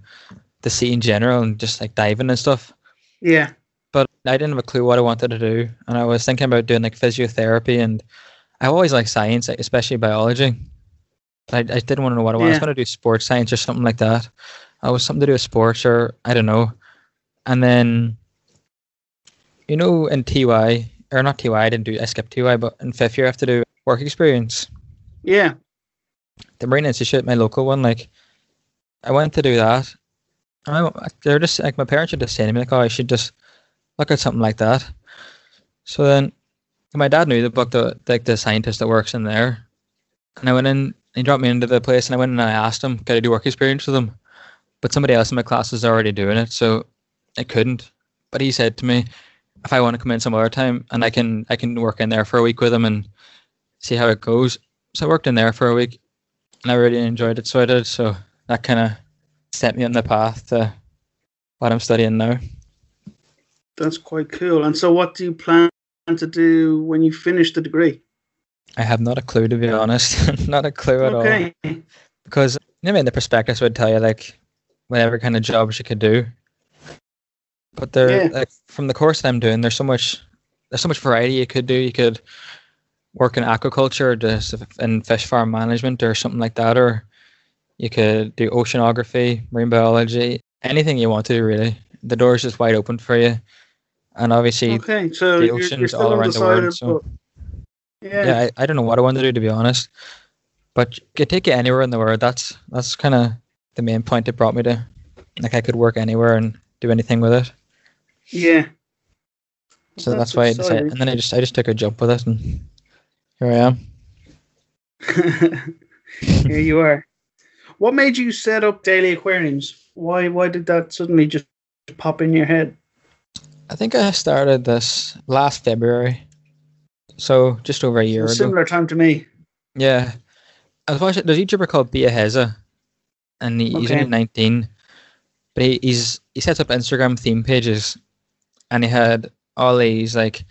the sea in general, and just like diving and stuff. Yeah, but I didn't have a clue what I wanted to do, and I was thinking about doing like physiotherapy, and I always like science, especially biology. I, I didn't want to know what I was. I was going to do sports science or something like that. I was something to do with sports or I don't know. And then, you know, in TY or not TY, I didn't do. I skipped TY, but in fifth year I have to do work experience. Yeah. The Marine Institute, my local one, like I went to do that. And I, they're just like my parents are just saying to me like, oh, I should just look at something like that. So then, my dad knew the book, the like the scientist that works in there, and I went in. He dropped me into the place, and I went and I asked him, could I do work experience with him? But somebody else in my class was already doing it, so I couldn't. But he said to me, if I want to come in some other time, and I can I can work in there for a week with them and see how it goes. So I worked in there for a week, and I really enjoyed it. So I did. So that kind of set me on the path to what I'm studying now. That's quite cool. And so, what do you plan to do when you finish the degree? I have not a clue to be honest, not a clue at all. Okay. Because I mean, the prospectus would tell you like whatever kind of jobs you could do, but there, Yeah. like from the course that I'm doing, there's so much, there's so much variety you could do. You could work in aquaculture, or just in fish farm management, or something like that, or you could do oceanography, marine biology, anything you want to do. Really, the door is just wide open for you, and obviously, Okay. So the you're, oceans you're still all around the world, so- yeah. yeah, I, I don't know what I want to do to be honest, but it could take you anywhere in the world. That's that's kind of the main point that brought me to, like I could work anywhere and do anything with it. Yeah. So that's, why I decided, and then I just I just took a jump with it, and here I am. Here you are. What made you set up daily aquariums? Why why did that suddenly just pop in your head? I think I started this last February, so just over a year So ago. similar time to me. Yeah, I was watching. There's a YouTuber called Biaheza, and he, he's Okay. only 19, but he, he's he sets up Instagram theme pages, and he had all these like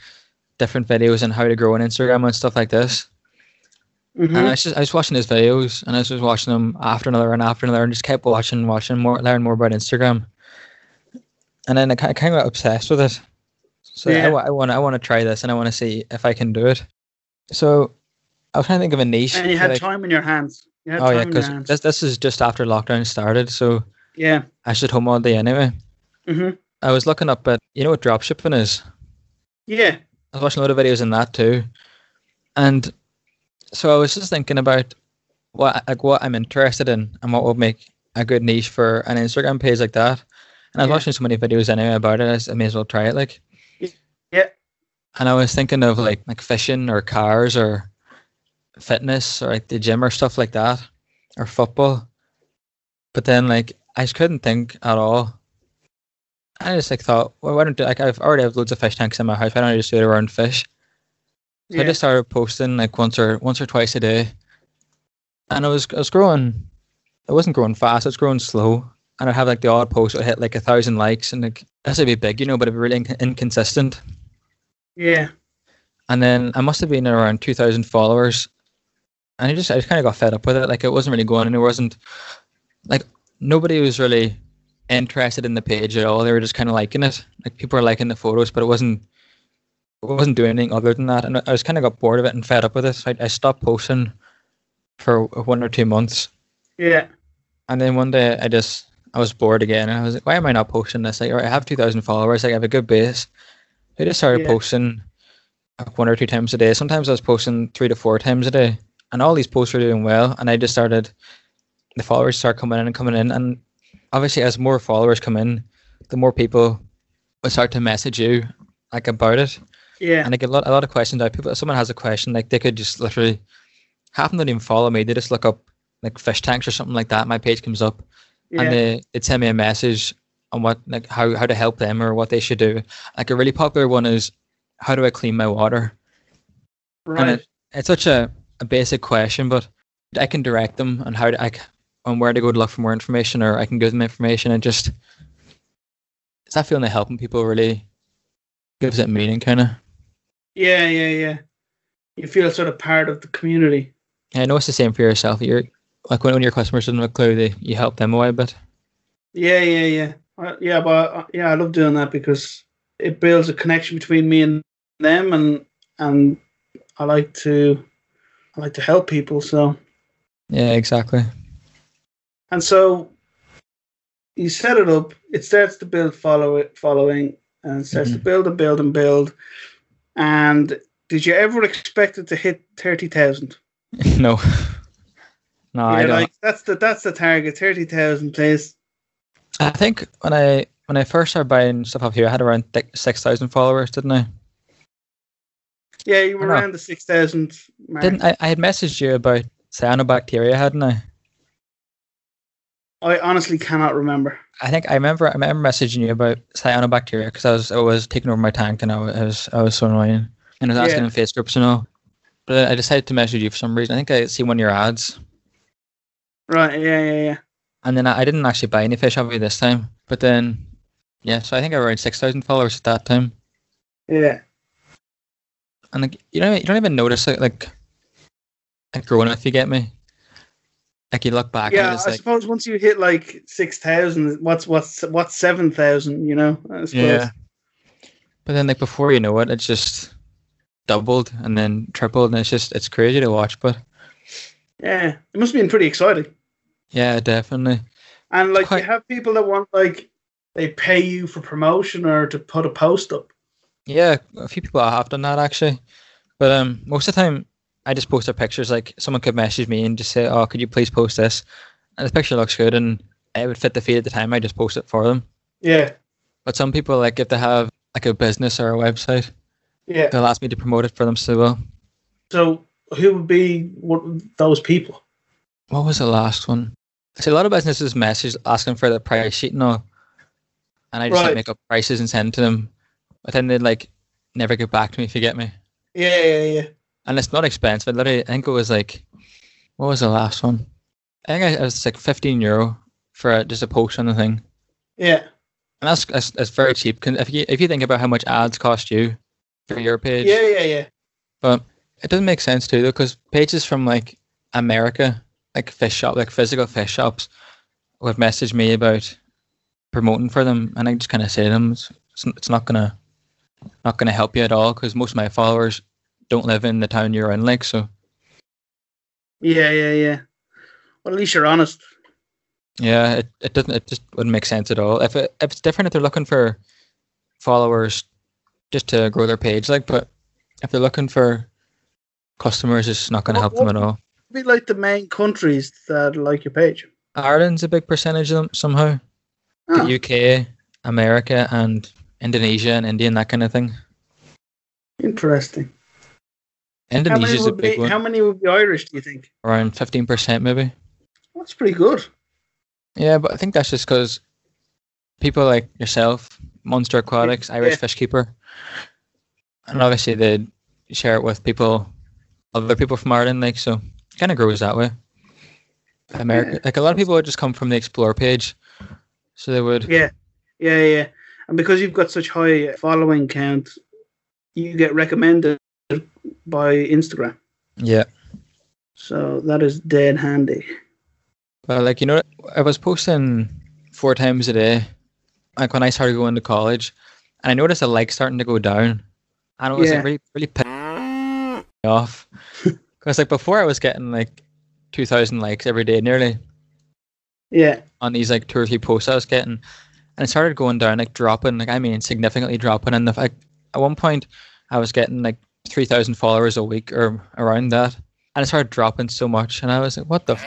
different videos on how to grow on Instagram and stuff like this. Mhm. And I was just I was watching his videos, and I was just watching them after another and after another, and just kept watching, and watching more, learn more about Instagram. And then I kind of, kind of got obsessed with it. So Yeah. I, want I want to try this, and I want to see if I can do it. So I was trying to think of a niche. and you had I- time in your hands. You Oh yeah, because this this is just after lockdown started, so yeah. I should home all day anyway. hmm I was looking up at you know what dropshipping is. Yeah. I was watching a lot of videos on that too, and so I was just thinking about what like what I'm interested in and what would make a good niche for an Instagram page like that. And I was Yeah. watching so many videos anyway about it, I, may as well try it. Like, Yeah. and I was thinking of like like fishing or cars or fitness or like the gym or stuff like that or football. But then like I just couldn't think at all. I just like thought, well, why don't I, like I've already have loads of fish tanks in my house. Why don't I just do it around fish? So I just started posting like once or once or twice a day, and I was I was growing. It wasn't growing fast. It was growing slow, and I'd have like the odd post would hit like a thousand likes, and like that's a bit big, you know, but it'd be really inc- inconsistent. Yeah. And then I must have been around two thousand followers, and I just I just kind of got fed up with it. Like it wasn't really going, and it wasn't like nobody was really interested in the page at all. They were just kind of liking it. Like people were liking the photos, but it wasn't it wasn't doing anything other than that. And I was kind of got bored of it and fed up with it. So I, I stopped posting for one or two months, Yeah. and then one day I just I was bored again. And I was like, why am I not posting this? Like, all right, I have two thousand followers. Like, I have a good base. I just started Yeah. posting like one or two times a day. Sometimes I was posting three to four times a day, and all these posts were doing well. And I just started the followers start coming in and coming in, and obviously as more followers come in, the more people will start to message you like about it. Yeah. And I get a lot, a lot of questions out. People, if someone has a question, like they could just literally them don't even follow me. They just look up like fish tanks or something like that. My page comes up, yeah. and they they send me a message on what like how how to help them or what they should do. Like a really popular one is how do I clean my water? right. And it, it's such a, a basic question, but I can direct them on how to like on where to go to look for more information, or I can give them information and just it's that feeling of helping people really gives it meaning, kind of. yeah. Yeah. Yeah. You feel sort of part of the community. Yeah, I know it's the same for yourself. You're like when, when your customers don't have clue, they you help them away a bit. Yeah. Yeah. Yeah. Uh, yeah. But uh, yeah, I love doing that because it builds a connection between me and them, and and I like to I like to help people. So Yeah, exactly. And so you set it up, it starts to build follow it following and starts to Mhm. build and build and build. And did you ever expect it to hit thirty thousand? no. No, I You're don't. like that's the that's the target, thirty thousand please. I think when I when I first started buying stuff up here, I had around th- six thousand followers, didn't I? Yeah, you were I know. around the six thousand. Didn't I? I had messaged you about cyanobacteria, hadn't I? I honestly cannot remember. I think I remember. I remember messaging you about cyanobacteria because I was I was taking over my tank and I was I was, so annoying and I was asking Yeah. in face groups and all. But I decided to message you for some reason. I think I see one of your ads, Right, yeah, yeah, yeah. and then I, I didn't actually buy any fish of you this time. But then, yeah, so I think I had around six thousand followers at that time. Yeah. and like you don't you don't even notice it like like growing if you get me. Like you look back Yeah, it's I like suppose once you hit like six thousand, what's what's what's seven thousand? You know, I suppose. yeah. But then like before you know it, it's just doubled and then tripled and it's just it's crazy to watch. But yeah, it must have been pretty exciting. yeah, definitely. And like Quite- you have people that want like they pay you for promotion or to put a post up. Yeah, a few people have done that actually. But um most of the time I just post their pictures like someone could message me and just say, Oh, could you please post this? And the picture looks good and it would fit the feed at the time, I just post it for them. Yeah, But some people like if they have like a business or a website, yeah. they'll ask me to promote it for them so well. So who would be what those people? What was the last one? So a lot of businesses message asking for the price sheet and all, and I just like, make up prices and send to them, but then they like never get back to me if you get me. Yeah, yeah, yeah. And it's not expensive. Literally, I think it was like, what was the last one? I think I, it was like fifteen euro for a, just a post on the thing, Yeah, and that's that's, that's very cheap. If you if you think about how much ads cost you for your page, yeah, yeah, yeah. But it doesn't make sense too, though, because pages from like America, like fish shop, like physical fish shops, have messaged me about promoting for them, and I just kind of say to them, it's, it's it's not gonna not gonna help you at all, because most of my followers don't live in the town you're in, like so. Yeah, yeah, yeah. Well, at least you're honest. Yeah, it, it doesn't it just wouldn't make sense at all. If it if it's different if they're looking for followers just to grow their page, like, but if they're looking for customers, it's not gonna What- help them at all. Be like the main countries that like your page. Ireland's a big percentage of them somehow. Oh, The ah. UK, America, and Indonesia and India and that kind of thing. interesting. How many, Indonesia's a would big be, one, how many would be Irish? Do you think? around fifteen percent maybe. That's pretty good. Yeah, but I think that's just because people like yourself, Monster Aquatics, Irish Yeah. Fish Keeper, and obviously they share it with people, other people from Ireland, like so. It kind of grows that way. America, Yeah. like a lot of people would just come from the Explore page, so they would. Yeah, yeah, yeah. And because you've got such high following count, you get recommended by Instagram. Yeah. So that is dead handy. But like you know, I was posting four times a day, like when I started going to college, and I noticed the likes starting to go down, and it was Yeah. like really really pissed off because like before I was getting like two thousand likes every day nearly Yeah, on these like two or three posts I was getting, and it started going down like dropping like I mean significantly dropping, and the like at one point I was getting like three thousand followers a week or around that, and it started dropping so much, and I was like, what the. F-?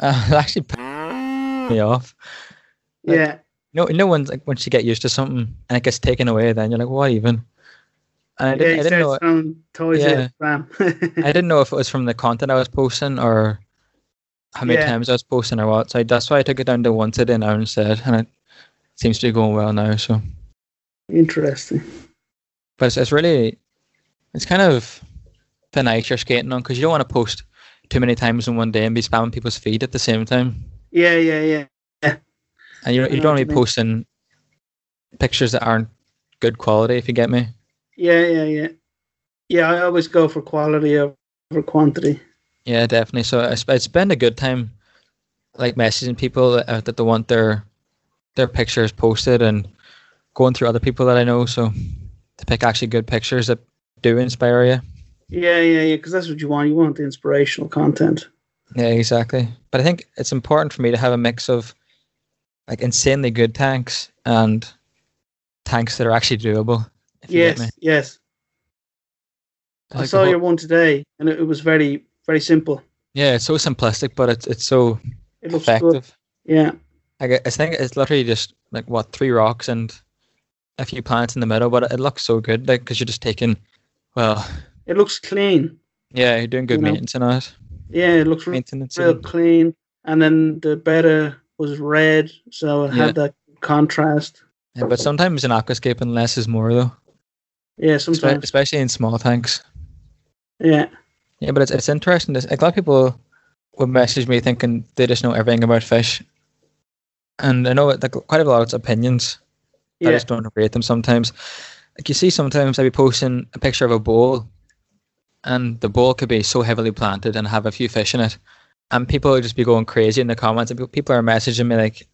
Uh, it actually pissed me off. Like, yeah, No, no one's like once you get used to something and it gets taken away, then you're like, what even? And I didn't, You I didn't know. toys Yeah. I didn't know if it was from the content I was posting or how many Yeah. times I was posting or what. So I, that's why I took it down to once a day now instead, and it seems to be going well now. So, Interesting. but it's, it's really, it's kind of the ice you're skating on because you don't want to post too many times in one day and be spamming people's feed at the same time. Yeah, yeah, yeah. And you I you don't want to be posting pictures that aren't good quality, if you get me. Yeah, yeah, yeah. Yeah, I always go for quality over quantity. Yeah, definitely. So it's, it's been a good time, like messaging people that, uh, that they want their their pictures posted and going through other people that I know. So to pick actually good pictures that do inspire you. Yeah, yeah, yeah. Because that's what you want. You want the inspirational content. Yeah, exactly. But I think it's important for me to have a mix of like insanely good tanks and tanks that are actually doable. Get Yes, yes. I I saw whole- your one today, and it, it was very, very simple. Yeah, it's so simplistic, but it's it's so It looks good. effective. Yeah, Like I I think it's literally just like what three rocks and a few plants in the middle, but it looks so good. Like because you're just taking, well, it looks clean. yeah, you're doing good You know, maintenance on it. Yeah, it looks Maintenance. real clean. And then the betta was red, so it Yeah. had that contrast. Yeah, but sometimes in aquascaping, less is more though, Yeah, espe- sometimes. especially in small tanks. Yeah, Yeah, but it's it's interesting. This, like, a lot of people would message me thinking they just know everything about fish, and I know like quite a lot of it's opinions. I just don't rate them sometimes. Like you see, sometimes I'd be posting a picture of a bowl, and the bowl could be so heavily planted and have a few fish in it, and people would just be going crazy in the comments. And people are messaging me like,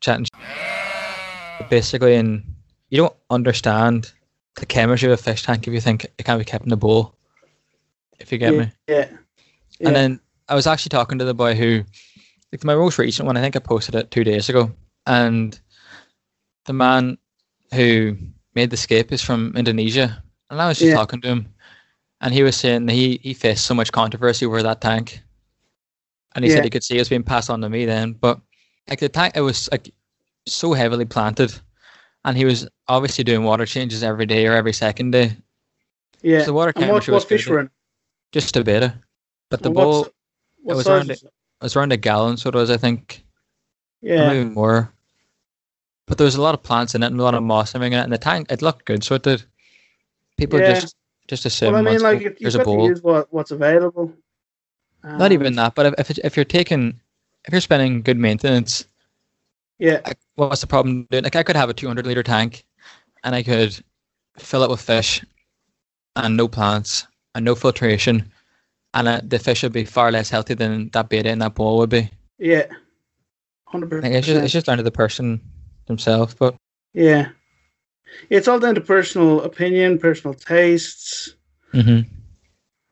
chatting, basically, and you don't understand the chemistry of a fish tank if you think it can't be kept in a bowl. If you get yeah, me. yeah. Yeah. And then I was actually talking to the boy who, like my most recent one, I think I posted it two days ago. And the man who made the scape is from Indonesia. And I was just Yeah. talking to him. And he was saying that he, he faced so much controversy over that tank. And he Yeah. said he could see it was being passed on to me then. But like the tank, it was like so heavily planted. And he was obviously doing water changes every day or every second day. yeah. So the water and what, temperature was fish in? Just a betta. But the bowl, What was around it? it was around a gallon, so it was, I think, Yeah, maybe more. But there was a lot of plants in it and a lot of moss and everything in it, and the tank it looked good, so it did. People Yeah. just just assume well, I mean, like if there's a to bowl. use what, what's available. Not even that, but if if, if you're taking if you're spending good maintenance, Yeah, like, what's the problem doing? Like I could have a 200 liter tank, and I could fill it with fish, and no plants and no filtration, and uh, the fish would be far less healthy than that betta in that bowl would be. yeah, hundred Like it's just percent. it's just down to the person themselves, but Yeah, it's all down to personal opinion, personal tastes, mhm.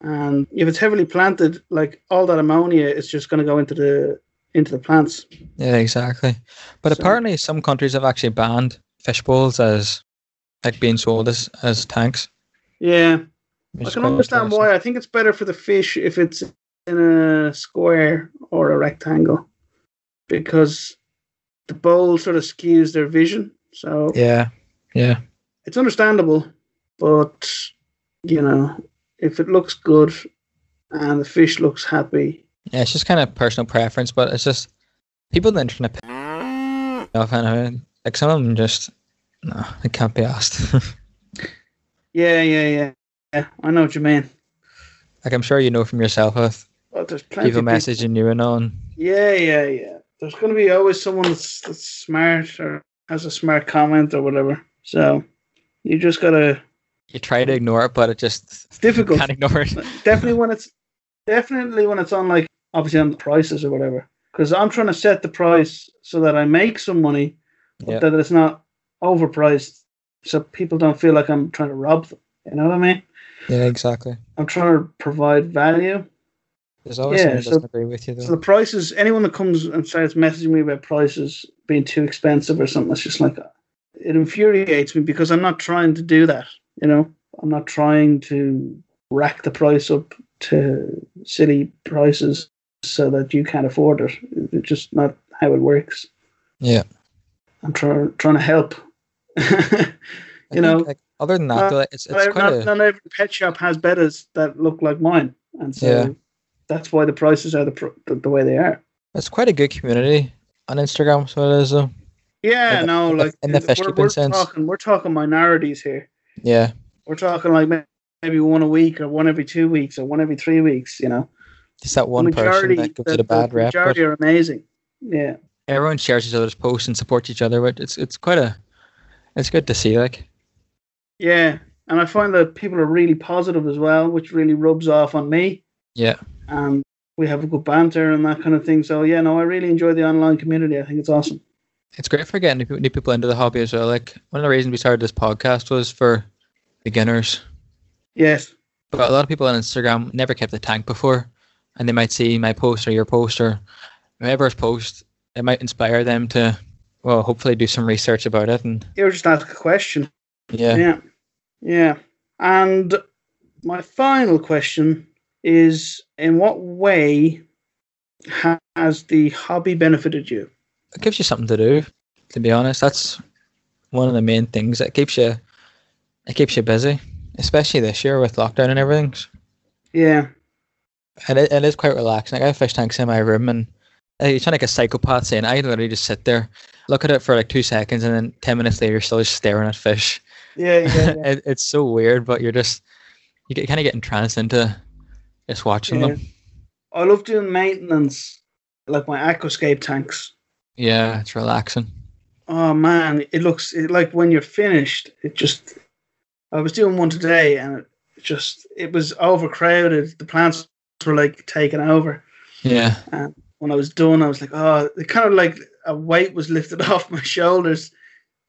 and if it's heavily planted, like all that ammonia is just going to go into the into the plants. Yeah, exactly. But So- apparently, some countries have actually banned fish bowls as like being sold as as tanks. Yeah, I can understand why. I think it's better for the fish if it's in a square or a rectangle, because the bowl sort of skews their vision. So Yeah, yeah, it's understandable, but you know, if it looks good and the fish looks happy, yeah. It's just kind of personal preference, but it's just people on the internet off anyway. Like some of them just no, it can't be asked. yeah, yeah, yeah, yeah. I know what you mean. like I'm sure you know from yourself with But there's plenty. people of people- messaging you and on. Yeah, yeah, yeah. There's going to be always someone that's, that's smart or has a smart comment or whatever. So you just gotta. You try to ignore it, but it just It's difficult. can't ignore it. definitely when it's definitely when it's on like obviously on the prices or whatever. Because I'm trying to set the price so that I make some money, but Yeah. that it's not overpriced, so people don't feel like I'm trying to rob them. You know what I mean? Yeah, exactly. I'm trying to provide value. There's always Yeah, someone so- doesn't agree with you So the prices, anyone that comes and starts messaging me about prices being too expensive or something, it's just like it infuriates me because I'm not trying to do that. You know, I'm not trying to rack the price up to silly prices so that you can't afford it. It's just not how it works. Yeah. I'm trying trying to help. You know, like, other than that, not- though, it's it's not, quite not, a not every pet shop has bettas that look like mine, and so Yeah. That's why the prices are the, pr- the the way they are. it's quite a good community on Instagram. So it is though. Yeah, the- no, like in the we're- fish we're, we're sense. talking, we're talking minorities here. Yeah, We're talking like maybe one a week or one every two weeks or one every three weeks. You know, just that one the person that gives the, it a bad the rep. But majority are amazing. Yeah, everyone shares each other's posts and supports each other. But it's it's quite a it's good to see. Like yeah, and I find that people are really positive as well, which really rubs off on me. yeah, And we have a good banter and that kind of thing. So yeah, no, I really enjoy the online community. I think it's awesome. it's great for getting new people, into the hobby as well. Like one of the reasons we started this podcast was for beginners. Yes, But a lot of people on Instagram never kept a tank before, and they might see my post or your post or whoever's post. It might inspire them to, well, hopefully do some research about it and You just ask a question. yeah. Yeah. Yeah. And my final question is in what way has the hobby benefited you? it gives you something to do. To be honest, that's one of the main things that keeps you it keeps you busy, especially this year with lockdown and everything. Yeah. And it, it is quite relaxing. Like I have fish tanks in my room, and uh, you sound like a psychopath saying I literally just sit there, look at it for like two seconds, and then ten minutes later, you're still just staring at fish. Yeah, yeah, yeah. it, it's so weird, but you're just you get kind of get entranced into just watching Yeah. them. I love doing maintenance, like my aquascape tanks. Yeah, it's relaxing. Oh man, it looks it, like when you're finished, it just. I was doing one today, and it just it was overcrowded. The plants were like taken over. Yeah, And when I was done, I was like, oh, it kind of like a weight was lifted off my shoulders.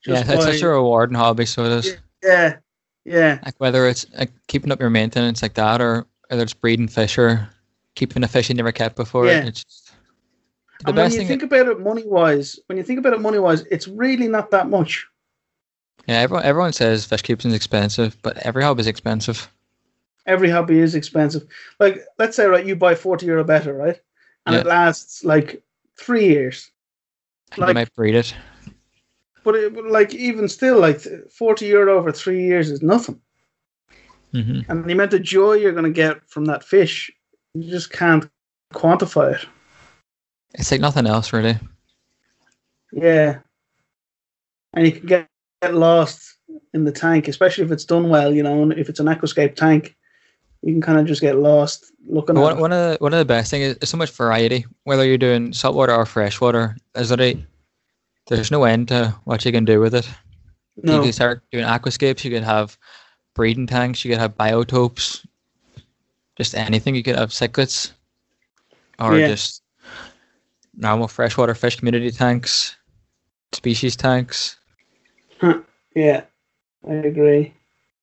yeah, just it's by- such a rewarding hobby. So it is. yeah, yeah, like whether it's like keeping up your maintenance like that or whether it's breeding fish or keeping a fish you never kept before Yeah. it's just, the and when you think about it money wise, when you think about it money wise, it's really not that much. yeah everyone, everyone says fish keeping is expensive but every hobby is expensive Every hobby is expensive. Like, let's say, right, you buy 40 euro betta, right? And Yeah. it lasts like three years. And you might breed it But, it, like, even still, like 40 euro over three years is nothing. Hmm And the amount of joy you're going to get from that fish, you just can't quantify it. it's like nothing else really Yeah. And you can get, get lost in the tank, especially if it's done well, you know, if it's an aquascape tank, you can kind of just get lost looking one, it. one of the, one of the best things is, so much variety whether you're doing saltwater or freshwater Is there's literally there's no end to what you can do with it you can start doing aquascapes you can have breeding tanks you could have biotopes just anything you could have cichlids or Yeah. just normal freshwater fish community tanks species tanks Yeah. I agree.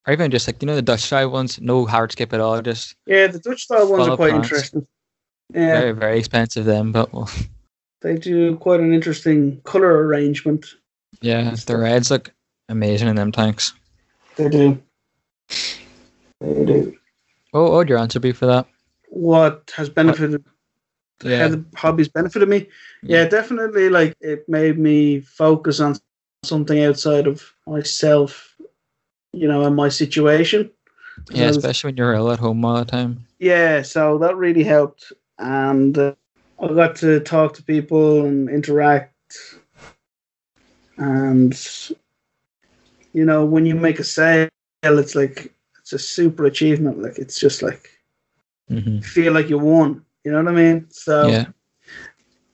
or even just like you know the dutch style ones no hardscape at all just Yeah, the Dutch style ones are quite plants. interesting. Yeah, very very expensive then but well, they do quite an interesting color arrangement. yeah the reds look amazing in them tanks They do. They do. what what would your answer be for that What has benefited how the hobbies benefited me? Yeah, definitely. Like it made me focus on something outside of myself, you know, and my situation. Yeah, was- especially when you're ill at home all the time. yeah, so that really helped, and uh, I got to talk to people and interact, and you know, when you make a sale, it's like it's a super achievement. Like it's just like hmm you feel like you won. You know what I mean? So Yeah,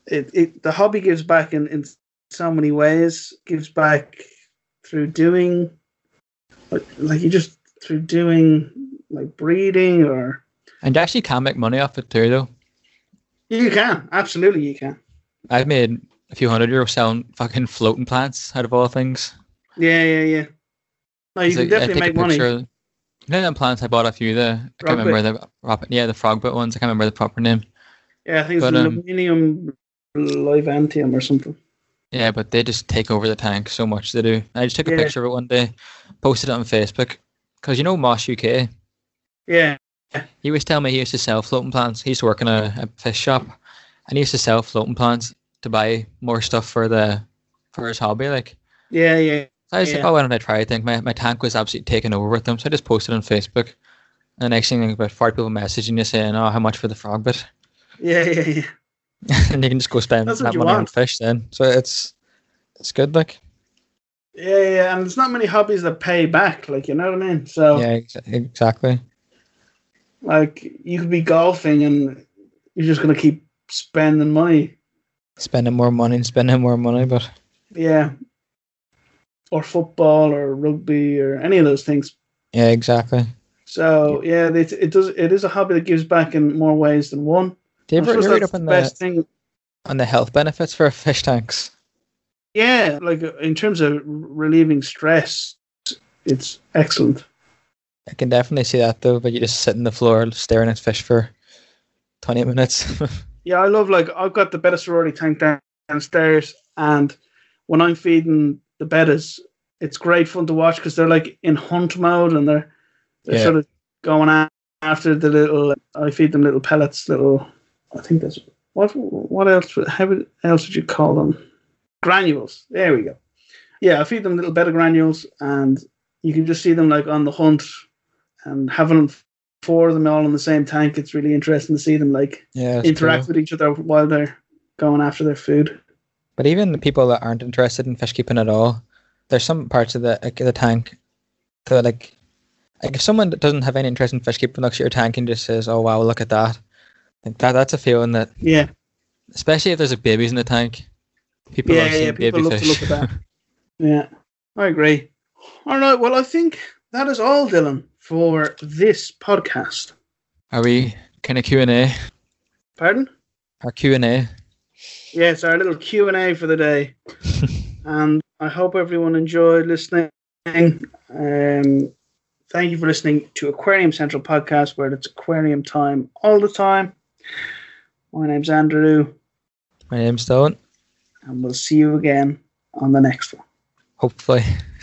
it, it the hobby gives back in, in so many ways. Gives back through doing, like, like you just through doing like breeding or and you actually can make money off it too, though. you can absolutely you can. I've made a few hundred euros selling fucking floating plants out of all things. Yeah, yeah, yeah. No, you can I definitely make money. of- You know them plants I bought off you, the I can't remember the yeah the frogbit ones. I can't remember the proper name. Yeah, I think it's But, um, aluminium livantium or something. Yeah, but they just take over the tank so much. They do. I just took a Yeah. picture of it one day, posted it on Facebook, because you know Moss UK. Yeah, He was telling me he used to sell floating plants. He used to work in a, a fish shop, and he used to sell floating plants to buy more stuff for the for his hobby. Like yeah, yeah, so I was like, oh, why don't I try? I think my, my tank was absolutely taken over with them, so I just posted on Facebook. And the next thing, about four people messaging you saying, "Oh, how much for the frog bit?" yeah, yeah, yeah. and you can just go spend That's that money on fish then. So it's it's good. Like Yeah, yeah, and there's not many hobbies that pay back, like you know what I mean. So, yeah, ex- exactly. like, you could be golfing and you're just gonna keep spending money. Spending more money and spending more money, but Yeah, or football or rugby or any of those things. yeah, exactly. So, yeah, it, it does. It is a hobby that gives back in more ways than one. Do you ever, suppose you ever read up on the best thing. on the health benefits for fish tanks? Yeah, like in terms of relieving stress, it's excellent. I can definitely see that though. But you just sit on the floor staring at fish for twenty minutes. Yeah, I love like I've got the betta sorority tank downstairs, and when I'm feeding the bettas, it's great fun to watch because they're like in hunt mode and they're they're Yeah. sort of going after the little. I feed them little pellets, little. I think that's what. What else? How would- else would you call them? Granules. There we go. Yeah, I feed them little betta granules, and you can just see them like on the hunt and having four of them all in the same tank. It's really interesting to see them like yeah, interact cool. with each other while they're going after their food. But even the people that aren't interested in fish keeping at all, there's some parts of the like, the tank that like like if someone that doesn't have any interest in fish keeping looks at your tank and just says, "Oh wow, look at that," like that that's a feeling that, Yeah, especially if there's like babies in the tank, people yeah, love yeah. seeing People love fish. to look at that. yeah, I agree. All right. Well, I think that is all, Dylan, for this podcast. Are we kind of Q and A? Pardon? Our Q and A. Yeah, it's our little Q and A for the day, and I hope everyone enjoyed listening. Um, thank you for listening to Aquarium Central podcast, where it's aquarium time all the time. My name's Andrew, My name's Dylan. and we'll see you again on the next one. Hopefully.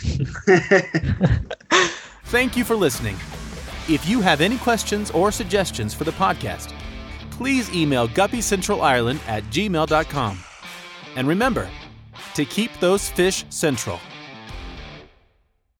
Thank you for listening. If you have any questions or suggestions for the podcast, please email guppycentralireland at gmail.com. And remember to keep those fish central.